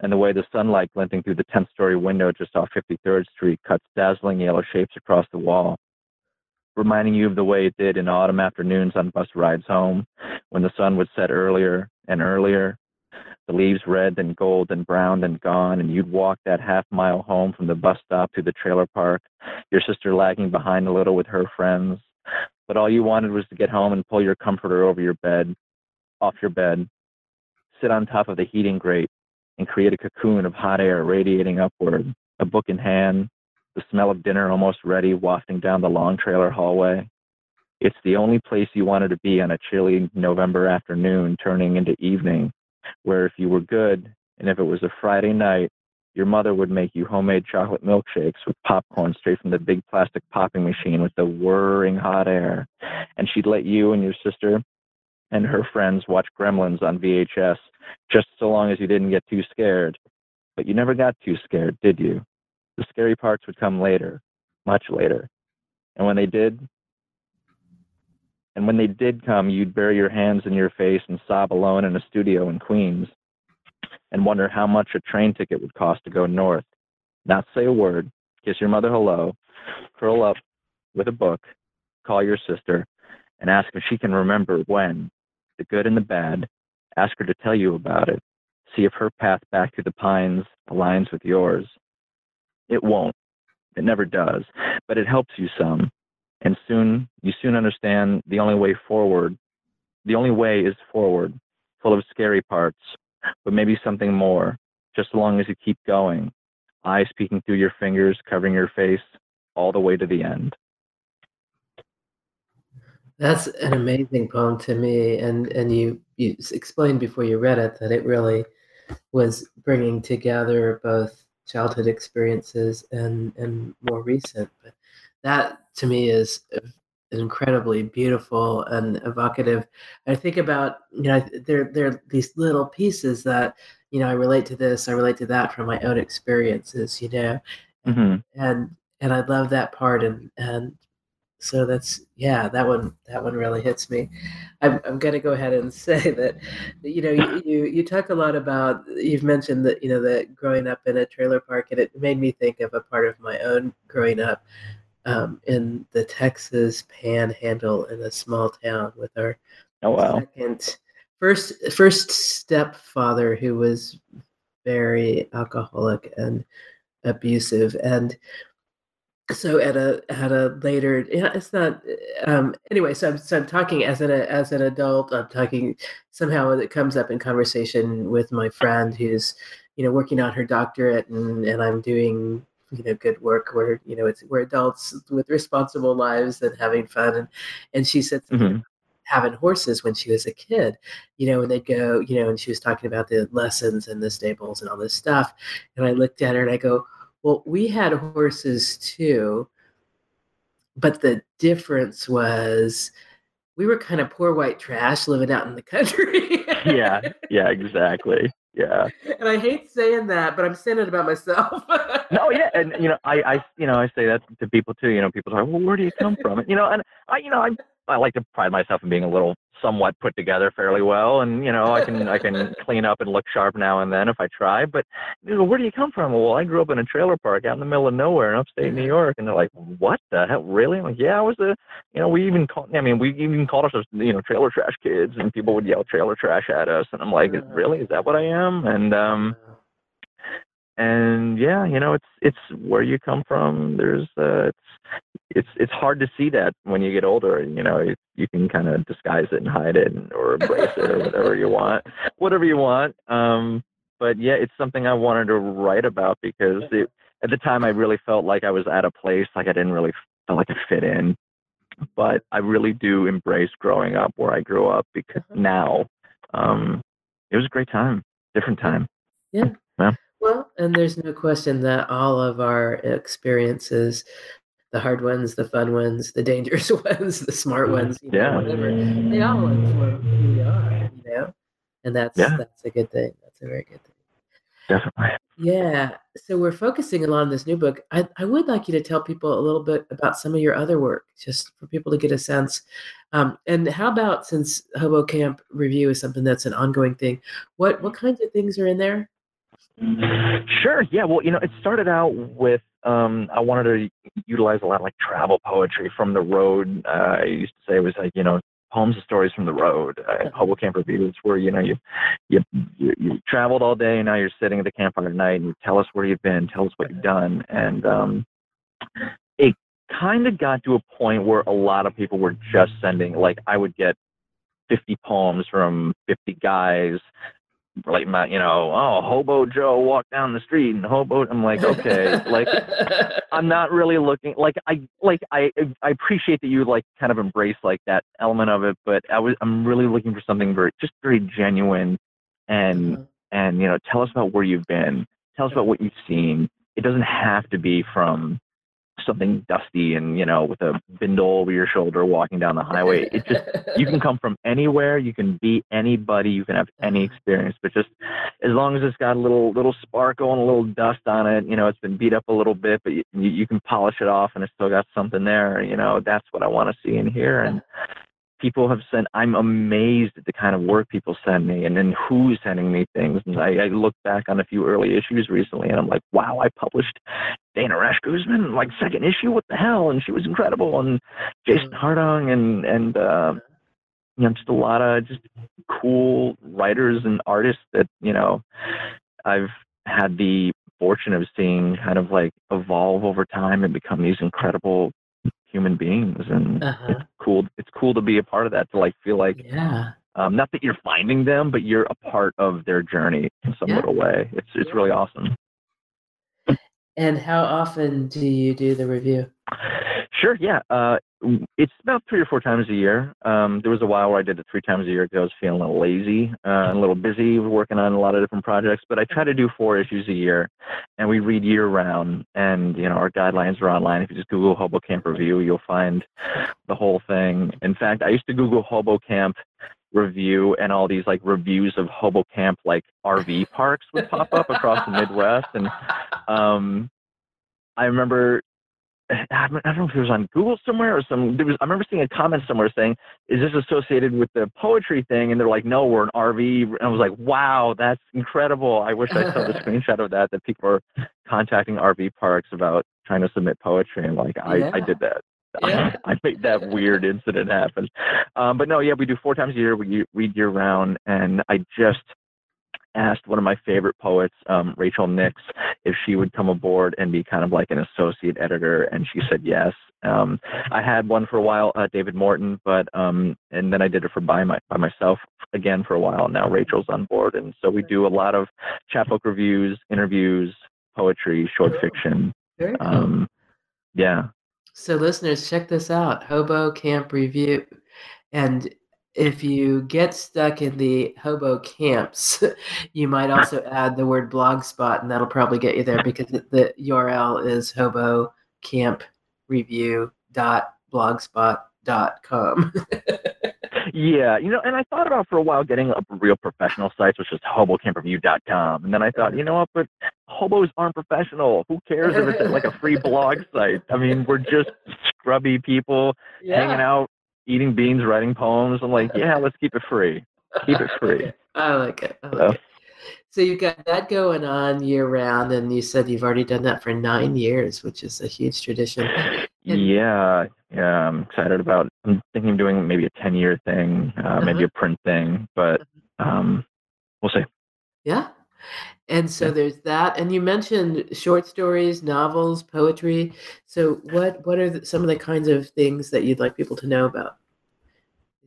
and the way the sunlight glinting through the 10th story window just off 53rd street cuts dazzling yellow shapes across the wall reminding you of the way it did in autumn afternoons on bus rides home when the sun would set earlier and earlier the leaves red and gold and brown and gone, and you'd walk that half mile home from the bus stop to the trailer park, your sister lagging behind a little with her friends. But all you wanted was to get home and pull your comforter over your bed, off your bed, sit on top of the heating grate, and create a cocoon of hot air radiating upward, a book in hand, the smell of dinner almost ready wafting down the long trailer hallway. It's the only place you wanted to be on a chilly November afternoon turning into evening where if you were good and if it was a Friday night, your mother would make you homemade chocolate milkshakes with popcorn straight from the big plastic popping machine with the whirring hot air. And she'd let you and your sister and her friends watch Gremlins on VHS just so long as you didn't get too scared. But you never got too scared, did you? The scary parts would come later, much later. And when they did, and when they did come, you'd bury your hands in your face and sob alone in a studio in Queens and wonder how much a train ticket would cost to go north. Not say a word, kiss your mother hello, curl up with a book, call your sister, and ask if she can remember when, the good and the bad, ask her to tell you about it, see if her path back through the pines aligns with yours. It won't. It never does, but it helps you some and soon you soon understand the only way forward the only way is forward full of scary parts but maybe something more just as long as you keep going eyes peeking through your fingers covering your face all the way to the end that's an amazing poem to me and and you you explained before you read it that it really was bringing together both childhood experiences and and more recent but that to me is incredibly beautiful and evocative. I think about you know there there are these little pieces that you know I relate to this, I relate to that from my own experiences, you know, mm-hmm. and and I love that part and and so that's yeah that one that one really hits me. I'm, I'm going to go ahead and *laughs* say that you know you, you you talk a lot about you've mentioned that you know that growing up in a trailer park and it made me think of a part of my own growing up um, in the Texas Panhandle in a small town with our oh wow. second first first stepfather who was very alcoholic and abusive. And so at a at a later it's not um anyway so i'm so i'm talking as an as an adult i'm talking somehow it comes up in conversation with my friend who's you know working on her doctorate and and i'm doing you know good work where you know it's we're adults with responsible lives and having fun and and she said mm-hmm. having horses when she was a kid you know and they'd go you know and she was talking about the lessons and the stables and all this stuff and i looked at her and i go well, we had horses too, but the difference was we were kind of poor white trash living out in the country. yeah, *laughs* yeah, exactly. Yeah. And I hate saying that, but I'm saying it about myself. no, yeah, and you know, I, I, you know, I say that to people too. You know, people say, "Well, where do you come from?" You know, and I, you know, I, I like to pride myself in being a little somewhat put together fairly well, and you know I can I can *laughs* clean up and look sharp now and then if I try. But you know, where do you come from? Well, I grew up in a trailer park out in the middle of nowhere in upstate New York, and they're like, "What the hell? Really?" I'm like, "Yeah, I was a, you know, we even called. I mean, we even called ourselves, you know, trailer trash kids, and people would yell trailer trash at us, and I'm like, "Really? Is that what I am?" And um, and yeah, you know, it's it's where you come from. There's uh, it's it's it's hard to see that when you get older. You know, you, you can kind of disguise it and hide it, and, or embrace it, or whatever you want, whatever you want. Um, but yeah, it's something I wanted to write about because it, at the time I really felt like I was at a place like I didn't really feel like I fit in. But I really do embrace growing up where I grew up because uh-huh. now um, it was a great time, different time. Yeah. Yeah. Well, and there's no question that all of our experiences, the hard ones, the fun ones, the dangerous *laughs* ones, the smart mm-hmm. ones, yeah, know, whatever, they all inform who we are, you know, and that's yeah. that's a good thing. That's a very good thing. Definitely. Yeah. So we're focusing a lot on this new book. I, I would like you to tell people a little bit about some of your other work, just for people to get a sense. Um, and how about since Hobo Camp Review is something that's an ongoing thing, what what kinds of things are in there? Sure. Yeah. Well, you know, it started out with um, I wanted to utilize a lot of like travel poetry from the road. Uh, I used to say it was like you know poems and stories from the road. Uh, Hobo Camp Reviews, where you know you, you you you traveled all day and now you're sitting at the campfire at night and you tell us where you've been, tell us what you've done, and um, it kind of got to a point where a lot of people were just sending like I would get 50 poems from 50 guys like my you know oh hobo joe walked down the street and hobo i'm like okay *laughs* like i'm not really looking like i like i i appreciate that you like kind of embrace like that element of it but i was i'm really looking for something very just very genuine and mm-hmm. and you know tell us about where you've been tell us about what you've seen it doesn't have to be from something dusty and you know with a bindle over your shoulder walking down the highway it just you can come from anywhere you can be anybody you can have any uh-huh. experience but just as long as it's got a little little sparkle and a little dust on it you know it's been beat up a little bit but you, you can polish it off and it's still got something there you know that's what i want to see in here and people have sent i'm amazed at the kind of work people send me and then who's sending me things. And I, I look back on a few early issues recently and i'm like wow i published Dena Rash Guzman like second issue? What the hell? And she was incredible and jason mm. Hardung and and uh, you know just a lot of just cool writers and artists that you know i've had the fortune of seeing kind of like evolve over time and become these incredible human beings and uh-huh. it's cool it's cool to be a part of that to like feel like yeah um, not that you're finding them but you're a part of their journey in some yeah. little way it's it's yeah. really awesome and how often do you do the review Sure. Yeah. Uh, it's about three or four times a year. Um, there was a while where I did it three times a year because I was feeling a little lazy uh, and a little busy working on a lot of different projects. But I try to do four issues a year, and we read year round. And you know, our guidelines are online. If you just Google Hobo Camp Review, you'll find the whole thing. In fact, I used to Google Hobo Camp review and all these like reviews of hobo camp like rv parks would pop up across the midwest and um I remember I don't know if it was on Google somewhere or some. There was, I remember seeing a comment somewhere saying, "Is this associated with the poetry thing?" And they're like, "No, we're an RV." And I was like, "Wow, that's incredible! I wish I saw the *laughs* screenshot of that. That people are contacting RV parks about trying to submit poetry." And like, I, yeah. I did that. *laughs* Yeah. I, made that weird incident happen. Um, but no, yeah, we do four times a year. We read year round, and I just asked one of my favorite poets, um, Rachel Nix, if she would come aboard and be kind of like an associate editor, and she said yes. Um, I had one for a while, uh, David Morton, but um, and then I did it for by my by myself again for a while. Now Rachel's on board, and so we do a lot of chapbook reviews, interviews, poetry, short fiction. Very cool. Um, yeah. So, listeners, check this out Hobo Camp Review. And if you get stuck in the hobo camps, *laughs* you might also add the word blogspot, and that'll probably get you there because the URL is hobo camp hobocampreview.blogspot.com. yeah, you know, and I thought about for a while getting a real professional site, which is hobo camp hobocampreview.com. And then I thought, you know what, but hobos aren't professional. Who cares if it's like a free blog site? I mean, we're just *laughs* scrubby people yeah. hanging out eating beans, writing poems. I'm like, yeah, let's keep it free. Keep it free. *laughs* I like it. I like so. it. So you've got that going on year round, and you said you've already done that for nine years, which is a huge tradition. And yeah, yeah, I'm excited about. I'm thinking of doing maybe a ten year thing, uh, uh-huh. maybe a print thing, but uh-huh. um, we'll see. Yeah, and so yeah. there's that. And you mentioned short stories, novels, poetry. So what what are the, some of the kinds of things that you'd like people to know about?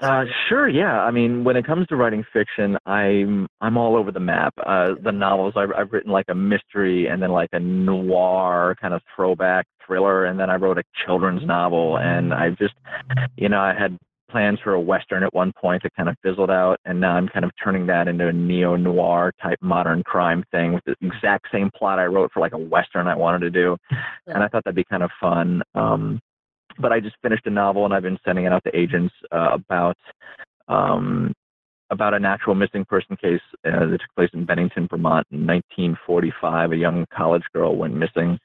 Uh, sure, yeah. I mean, when it comes to writing fiction, I'm I'm all over the map. Uh, the novels I've, I've written like a mystery, and then like a noir kind of throwback thriller, and then I wrote a children's novel, and I just, you know, I had plans for a western at one point that kind of fizzled out, and now I'm kind of turning that into a neo noir type modern crime thing with the exact same plot I wrote for like a western I wanted to do, yeah. *laughs* and I thought that'd be kind of fun. Um, but I just finished a novel and I've been sending it out to agents uh, about um, about a natural missing person case uh, that took place in Bennington, Vermont in 1945. A young college girl went missing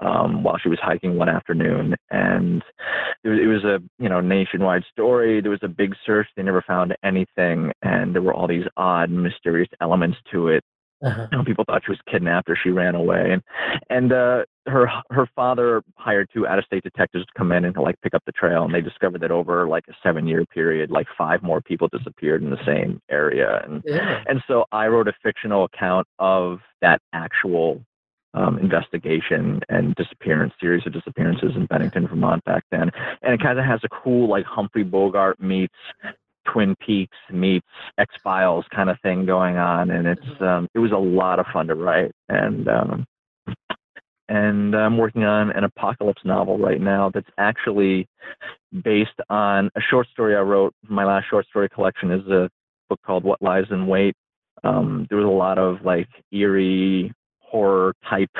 um, while she was hiking one afternoon, and it was, it was a you know nationwide story. There was a big search; they never found anything, and there were all these odd, mysterious elements to it uh-huh. You know, people thought she was kidnapped or she ran away, and and uh, her her father hired two out of state detectives to come in and to like pick up the trail, and they discovered that over like a seven year period, like five more people disappeared in the same area, and yeah. and so I wrote a fictional account of that actual um, investigation and disappearance series of disappearances in Bennington, Vermont back then, and it kind of has a cool like Humphrey Bogart meets Twin Peaks meets X Files kind of thing going on, and it's mm-hmm. um, it was a lot of fun to write. And um, and I'm working on an apocalypse novel right now that's actually based on a short story I wrote. My last short story collection is a book called What Lies in Wait. Um, there was a lot of like eerie horror type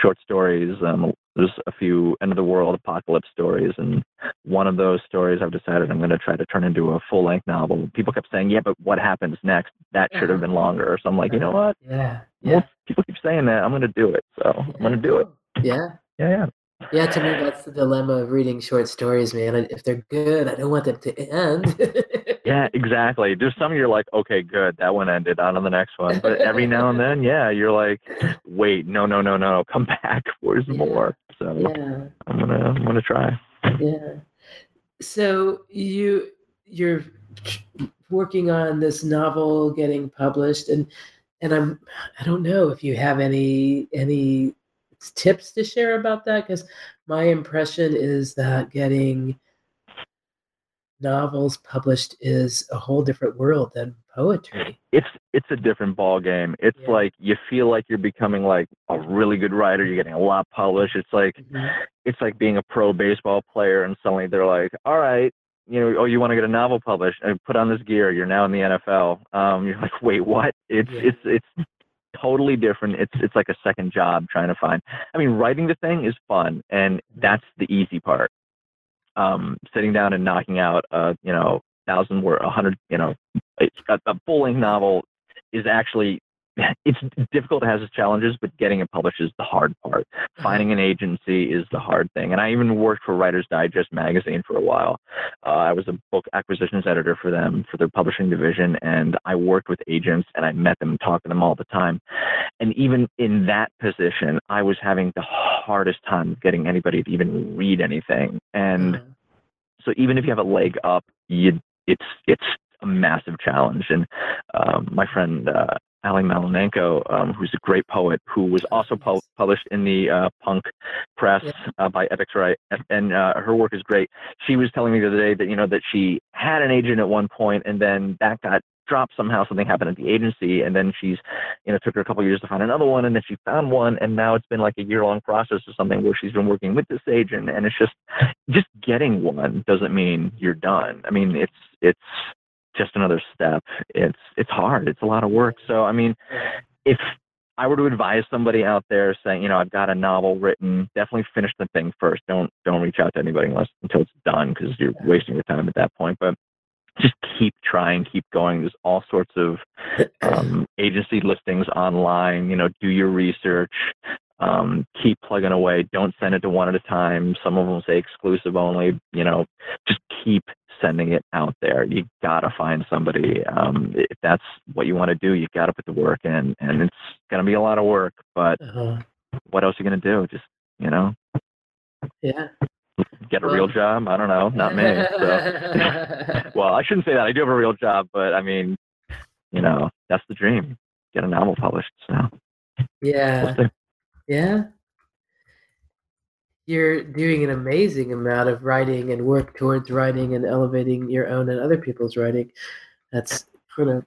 short stories, um, there's a few end of the world apocalypse stories, and one of those stories I've decided I'm going to try to turn into a full length novel. People kept saying, "Yeah, but what happens next? That should have been longer." So I'm like, you know what? Yeah, yeah. Well, people keep saying that. I'm going to do it, so I'm going to do it. Yeah, *laughs* yeah, yeah. Yeah, to me, that's the dilemma of reading short stories, man. If they're good, I don't want them to end. *laughs* yeah, exactly. There's some you're like, okay, good, that one ended. On to the next one. But every now and then, yeah, you're like, wait, no, no, no, no, come *laughs* back. Where's yeah. more? So yeah. I'm gonna, I'm gonna try. Yeah. So you, you're working on this novel getting published, and and I'm, I don't know if you have any any tips to share about that? Because my impression is that getting novels published is a whole different world than poetry. It's it's a different ball game. It's yeah. like you feel like you're becoming like a really good writer. You're getting a lot published. It's like mm-hmm. it's like being a pro baseball player, and suddenly they're like, "All right, you know, oh, you want to get a novel published? And put on this gear. You're now in the NFL." Um, you're like, "Wait, what?" It's yeah. it's it's totally different. It's it's like a second job trying to find. I mean, writing the thing is fun, and that's the easy part. Um, sitting down and knocking out a you know thousand word, a hundred you know, a, a full length novel is actually it's difficult, it has its challenges, but getting it published is the hard part. Mm-hmm. Finding an agency is the hard thing. And I even worked for Writer's Digest magazine for a while. Uh, I was a book acquisitions editor for them, for their publishing division, and I worked with agents and I met them and talked to them all the time. And even in that position, I was having the hardest time getting anybody to even read anything. And mm-hmm. so even if you have a leg up, you it's it's a massive challenge. And um, my friend uh, Ally Malinenko, um, who's a great poet, who was also pu- published in the uh, punk press Yeah. uh, by Epic Rites, and uh, her work is great. She was telling me the other day that you know that she had an agent at one point, and then that got dropped somehow. Something happened at the agency, and then she's you know took her a couple years to find another one, and then she found one, and now it's been like a year long process or something where she's been working with this agent, and it's just just getting one doesn't mean you're done. I mean, it's it's just another step. It's it's hard. It's a lot of work. So I mean, if I were to advise somebody out there saying, you know, I've got a novel written, definitely finish the thing first. Don't don't reach out to anybody unless until it's done because you're wasting your time at that point. But just keep trying, keep going. There's all sorts of um, *clears throat* agency listings online. You know, do your research. Um, keep plugging away. Don't send it to one at a time. Some of them say exclusive only. You know, just keep sending it out there. You gotta find somebody. Um, if that's what you want to do, you gotta put the work in, and it's gonna be a lot of work. But Uh-huh. what else are you gonna do? Just you know, Yeah. get a real job. I don't know, not me. So. *laughs* well, I shouldn't say that. I do have a real job, but I mean, you know, that's the dream. Get a novel published. So yeah. we'll. Yeah. You're doing an amazing amount of writing and work towards writing and elevating your own and other people's writing. That's kind of.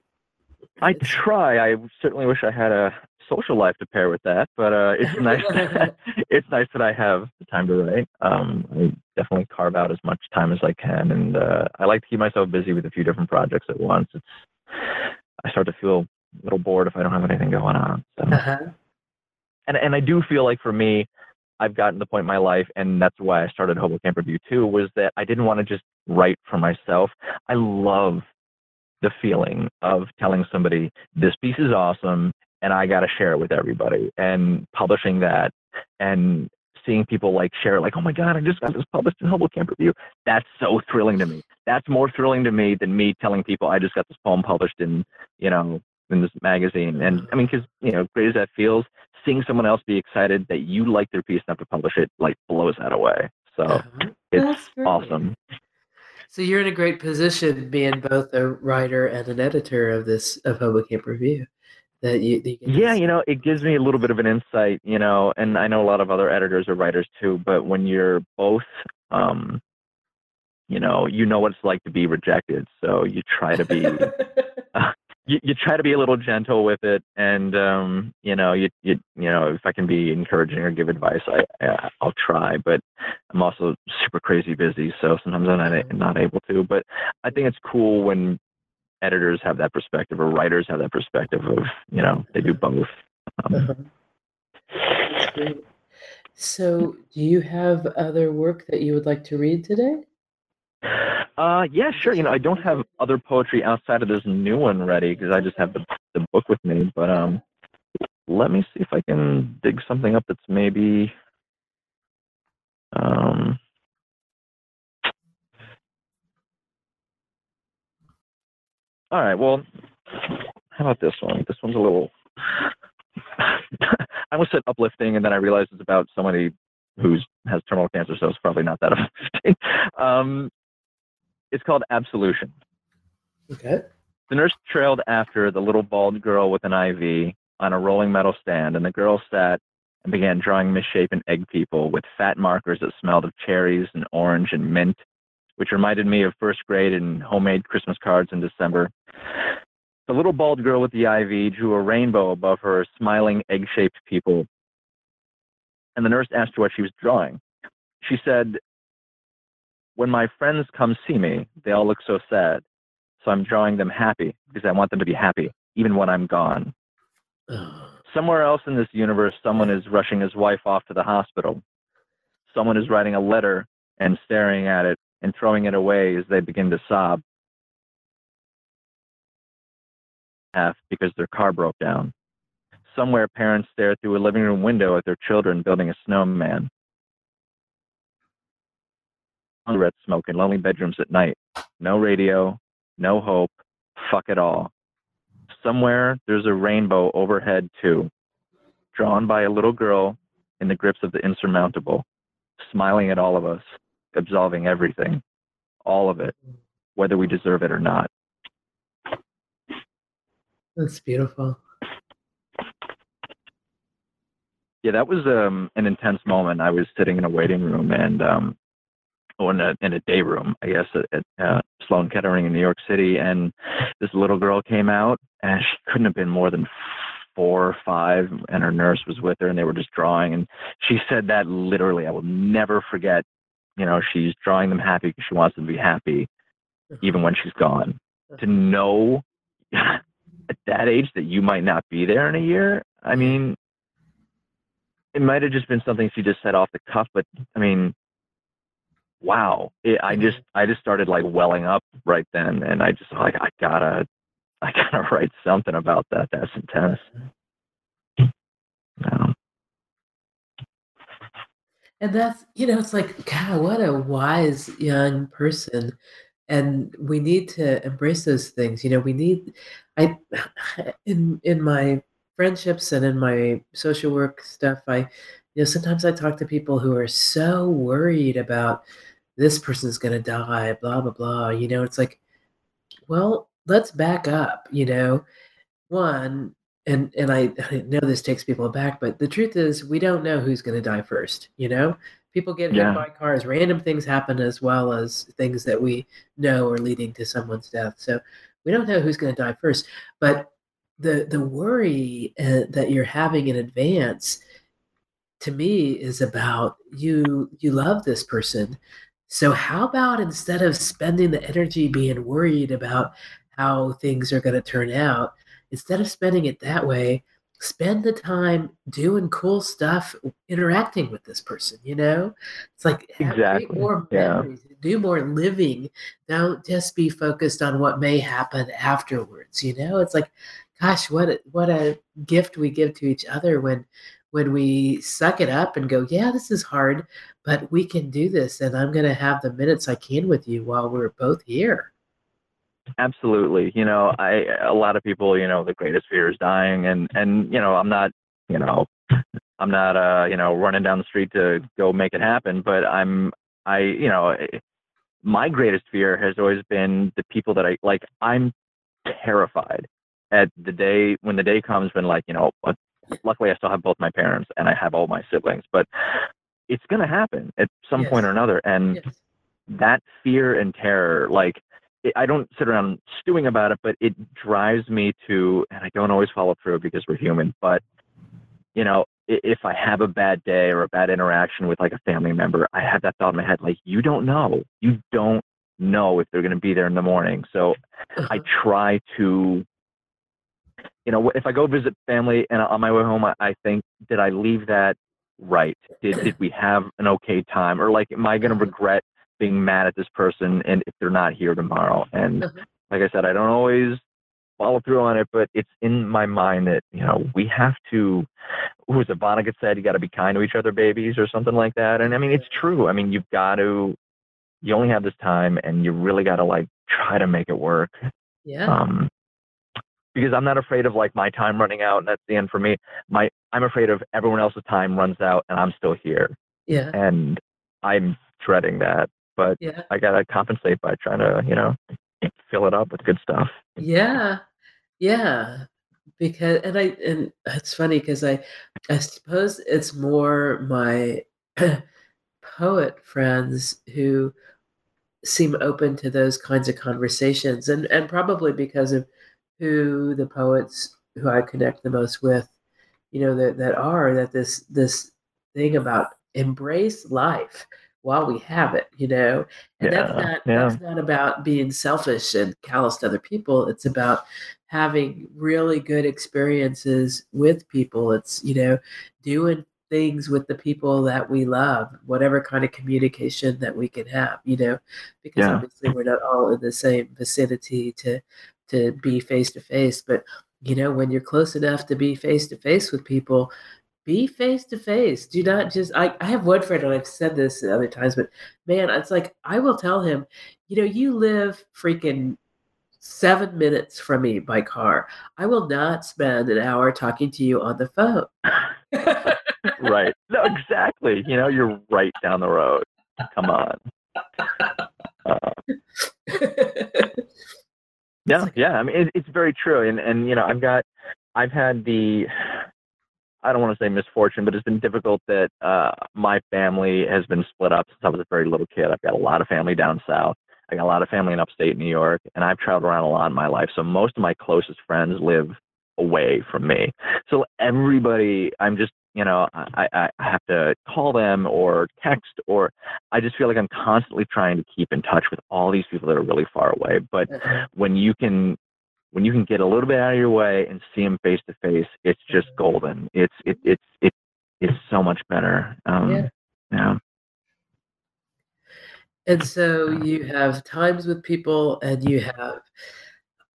I try. I certainly wish I had a social life to pair with that, but uh, it's *laughs* nice. *laughs* it's nice that I have the time to write. Um, I definitely carve out as much time as I can, and uh, I like to keep myself busy with a few different projects at once. It's I start to feel a little bored if I don't have anything going on. So. Uh-huh. and and I do feel like for me, I've gotten to the point in my life, and that's why I started Hobo Camp Review too, was that I didn't want to just write for myself. I love the feeling of telling somebody this piece is awesome, and I got to share it with everybody, and publishing that, and seeing people like share it, like, oh my god, I just got this published in Hobo Camp Review. That's so thrilling to me. That's more thrilling to me than me telling people I just got this poem published in, you know, in this magazine. And I mean, because you know, great as that feels, seeing someone else be excited that you like their piece enough to publish it, like blows that away. So Uh-huh. it's That's awesome. So you're in a great position, being both a writer and an editor of this of Hobo Camp Review. That you, that you Yeah, see. you know, it gives me a little bit of an insight, you know, and I know a lot of other editors or writers too, but when you're both, um, you know, you know what it's like to be rejected. So you try to be *laughs* *laughs* you, you try to be a little gentle with it and um you know you you you know if i can be encouraging or give advice i, I i'll try but i'm also super crazy busy so sometimes i'm not, Mhm. not able to but i think it's cool when editors have that perspective or writers have that perspective of you know they do both um, Uh-huh. So, do you have other work that you would like to read today? Uh yeah sure you know i don't have other poetry outside of this new one ready because i just have the, the book with me but um let me see if i can dig something up that's maybe um all right well how about this one? This one's a little *laughs* i almost said uplifting and then i realized it's about somebody who's has terminal cancer so it's probably not that *laughs* uplifting. Um it's called absolution Okay. the nurse trailed after the little bald girl with an IV on a rolling metal stand, and the girl sat and began drawing misshapen egg people with fat markers that smelled of cherries and orange and mint, which reminded me of first grade and homemade Christmas cards in December. The little bald girl with the IV drew a rainbow above her smiling egg shaped people, and the nurse asked her what she was drawing. She said, When my friends come see me, they all look so sad. So I'm drawing them happy because I want them to be happy, even when I'm gone. *sighs* Somewhere else in this universe, someone is rushing his wife off to the hospital. Someone is writing a letter and staring at it and throwing it away as they begin to sob. Half because their car broke down. Somewhere, parents stare through a living room window at their children building a snowman. Cigarette smoke in lonely bedrooms at night. No radio, no hope, fuck it all. Somewhere there's a rainbow overhead too, drawn by a little girl in the grips of the insurmountable, smiling at all of us, absolving everything, all of it, whether we deserve it or not. that's beautiful. Yeah, that was um, an intense moment. I was sitting in a waiting room and um, or in a in a day room, I guess, at, at uh, Sloan Kettering in New York City, and this little girl came out, and she couldn't have been more than four or five, and her nurse was with her, and they were just drawing, and she said that literally. I will never forget. You know, she's drawing them happy because she wants them to be happy, uh-huh. even when she's gone. To uh-huh. know *laughs* at that age that you might not be there in a year, I mm-hmm. mean, it might have just been something she just said off the cuff, but I mean, wow, it, I just I just started like welling up right then, and I just like I gotta I gotta *laughs* write something about that. That's intense. Um, and that's you know it's like god what a wise young person and we need to embrace those things you know we need i *sighs* in in my friendships and in my social work stuff i you know sometimes i talk to people who are so worried about this person's going to die blah blah blah you know it's like well let's back up you know one and and I, *laughs* I know this takes people aback but the truth is we don't know who's going to die first you know people get hit Yeah. by cars random things happen as well as things that we know are leading to someone's death so we don't know who's going to die first but the the worry uh, that you're having in advance to me is about you you love this person so how about instead of spending the energy being worried about how things are going to turn out instead of spending it that way spend the time doing cool stuff interacting with this person you know? It's like Exactly, more yeah. memories do more living. Don't just be focused on what may happen afterwards you know? It's like gosh what a, what a gift we give to each other when when we suck it up and go yeah this is hard but we can do this and i'm going to have the minutes i can with you while we're both here absolutely. You know, I a lot of people, you know, the greatest fear is dying, and and you know, I'm not, you know, I'm not, uh, you know, running down the street to go make it happen, but I'm, I, you know, eh, my greatest fear has always been the people that I like. I'm terrified at the day when the day comes when like you know luckily i still have both my parents and i have all my siblings but it's going to happen at some point or another and yes. that fear and terror like it, i don't sit around stewing about it but it drives me to and i don't always follow through because we're human but you know if i have a bad day or a bad interaction with like a family member i have that thought in my head like you don't know. You don't know if they're going to be there in the morning. So I Uh-huh. try to, you know, if I go visit family and on my way home, I, I think, did I leave that right? Did did we have an okay time? Or like, am I going to Uh-huh. regret being mad at this person and if they're not here tomorrow? And Uh-huh. like I said, I don't always follow through on it, but it's in my mind that you know we have to. Who was it? Vonnegut said, "You got to be kind to each other, babies," or something like that. And I mean, it's true. I mean, you've got to. You only have this time, and you really got to like try to make it work yeah um, because I'm not afraid of like my time running out and that's the end for me. My I'm afraid of everyone else's time runs out and I'm still here yeah and I'm dreading that. But yeah I gotta compensate by trying to you know fill it up with good stuff. Yeah, yeah, because and I and it's funny because I I suppose it's more my *clears throat* poet friends who seem open to those kinds of conversations, and and probably because of who the poets who I connect the most with, you know, that that are that this this thing about embrace life while we have it, you know, and that's not yeah. that's not about being selfish and callous to other people. It's about having really good experiences with people. It's you know, doing things with the people that we love, whatever kind of communication that we can have, you know, because Yeah. obviously we're not all in the same vicinity to to be face to face, but you know, when you're close enough to be face to face with people, be face to face. Do not just I, I have one friend and I've said this other times, but man, it's like I will tell him, you know, you live freaking seven minutes from me by car. I will not spend an hour talking to you on the phone. right. No, exactly. You know, you're right down the road. Come on. Uh, *laughs* yeah, like- yeah. I mean, it, it's very true, and and you know, I've got, I've had the, I don't want to say misfortune, but it's been difficult that uh, my family has been split up since I was a very little kid. I've got a lot of family down south. I got a lot of family in upstate New York, and I've traveled around a lot in my life. So most of my closest friends live away from me. So everybody, I'm just, you know, I, I have to call them or text, or I just feel like I'm constantly trying to keep in touch with all these people that are really far away. But uh-huh. when you can when you can get a little bit out of your way and see them face to face, it's just mm-hmm. golden. It's it it's it it's so much better. Um, yeah. yeah. And so you have times with people, and you have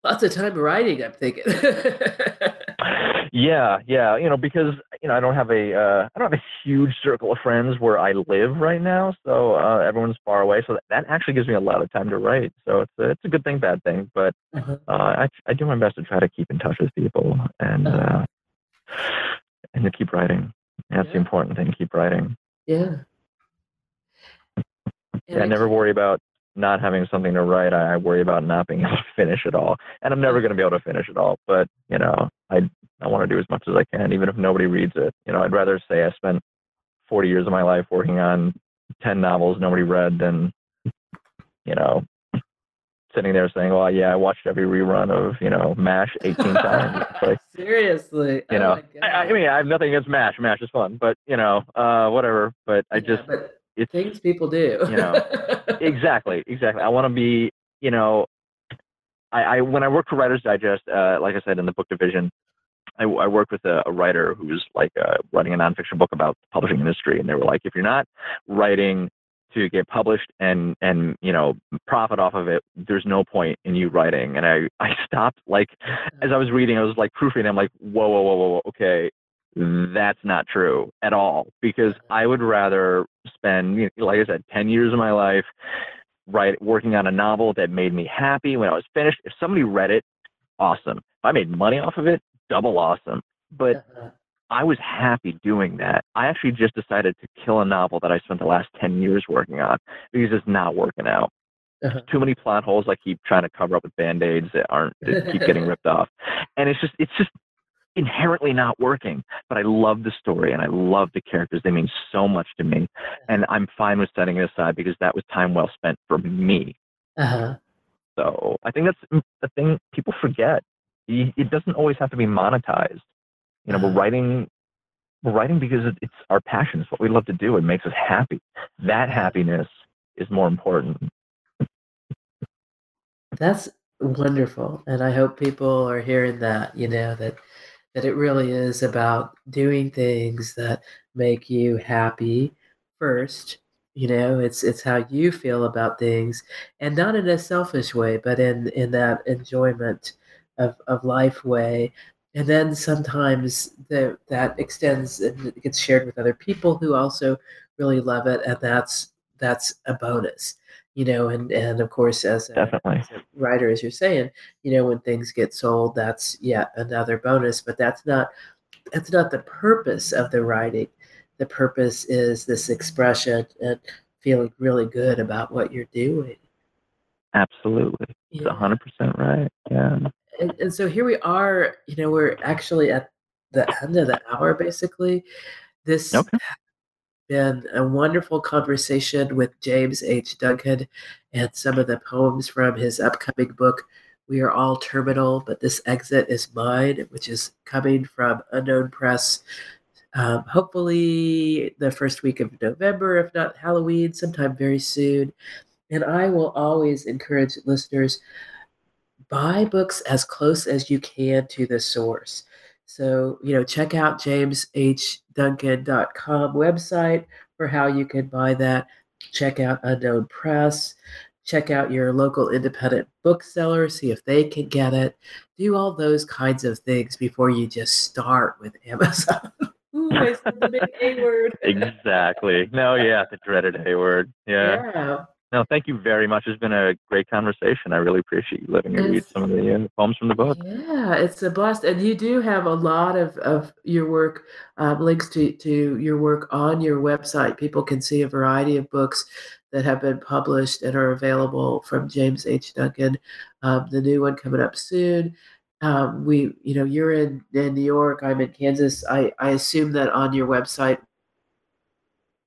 lots of time writing. I'm thinking. *laughs* yeah, yeah. You know, because you know I don't have a uh, I don't have a huge circle of friends where I live right now, so uh, everyone's far away. So that, that actually gives me a lot of time to write. So it's a, it's a good thing, bad thing. But uh-huh. uh, I I do my best to try to keep in touch with people and uh-huh. uh, and to keep writing. That's yeah. the important thing. Keep writing. Yeah. Yeah, I never worry about not having something to write, I, I worry about not being *laughs* able to finish it all. And I'm never going to be able to finish it all. But you know, I I want to do as much as I can, even if nobody reads it. You know, I'd rather say I spent 40 years of my life working on 10 novels nobody read than you know sitting there saying, "Well, yeah, I watched every rerun of you know Mash 18 times." like, *laughs* Seriously, you oh know, I, I, mean, I have nothing against Mash. Mash is fun, but you know, uh, whatever. But I yeah, just but it's things people do. you know, exactly, exactly. I want to be, you know, I, I when I worked for Writers Digest, uh, like I said in the book division, I, I worked with a, a writer who's like uh, writing a nonfiction book about the publishing industry, and they were like, if you're not writing to get published and and you know profit off of it there's no point in you writing and i i stopped like as i was reading i was like proofreading i'm like whoa whoa whoa whoa okay that's not true at all because I would rather spend, you know, like I said, 10 years of my life right working on a novel that made me happy when I was finished. If somebody read it, awesome. If I made money off of it, double awesome. But uh-huh. I was happy doing that. I actually just decided to kill a novel that I spent the last 10 years working on because it's not working out. Uh-huh. Too many plot holes I keep trying to cover up with band-aids that aren't that keep getting *laughs* ripped off. And it's just it's just inherently not working, but I love the story and I love the characters. They mean so much to me. And I'm fine with setting it aside because that was time well spent for me. Uh-huh. So I think that's the thing people forget. It doesn't always have to be monetized. You know, uh-huh. we're writing we're writing because it's our passion. It's what we love to do. It makes us happy. That happiness is more important. That's wonderful. And I hope people are hearing that, you know, that that it really is about doing things that make you happy first you know it's it's how you feel about things and not in a selfish way but in in that enjoyment of, of life way. And then sometimes the, that extends and gets shared with other people who also really love it and that's that's a bonus you know, and and of course, as a, as a, writer, as you're saying, you know, when things get sold, that's yet another bonus. But that's not that's not the purpose of the writing. The purpose is this expression and feeling really good about what you're doing. Absolutely, it's hundred percent right. Yeah. And, and so here we are. You know, we're actually at the end of the hour, basically. This okay been a wonderful conversation with James H. Duncan and some of the poems from his upcoming book, We Are All Terminal, but This Exit is Mine, which is coming from Unknown Press. Um, hopefully, the first week of November, if not Halloween, sometime very soon. And I will always encourage listeners buy books as close as you can to the source. So, you know, check out jameshduncan.com website for how you can buy that. Check out Unknown Press. Check out your local independent bookseller, see if they can get it. Do all those kinds of things before you just start with *laughs* Amazon. Ooh, I said the big A word. exactly. No, yeah, the dreaded A word. Yeah. Yeah. No, thank you very much. It's been a great conversation. I really appreciate you letting me read some of the uh, poems from the book. Yeah, it's a blast. And you do have a lot of, of your work, um, links to, to your work on your website. People can see a variety of books that have been published and are available from James H. Duncan. Um, the new one coming up soon. um, we, you know, you're in, in New York, I'm in Kansas. I, I assume that on your website,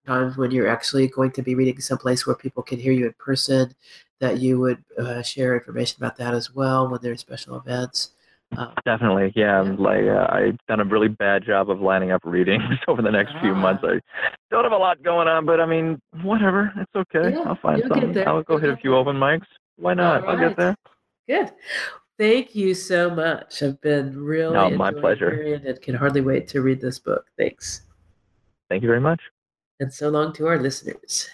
times when you're actually going to be reading someplace where people can hear you in person, that you would uh, share information about that as well when there's special events. Um, Definitely, yeah. yeah. Like uh, I've done a really bad job of lining up readings *laughs* over the next ah. few months. I don't have a lot going on, but I mean, whatever. It's okay. Yeah, I'll find something. I'll go hit a few open mics. Why not? Right. I'll get there. Good. Thank you so much. I've been really no, my pleasure. And can hardly wait to read this book. Thanks. Thank you very much. And so long to our listeners.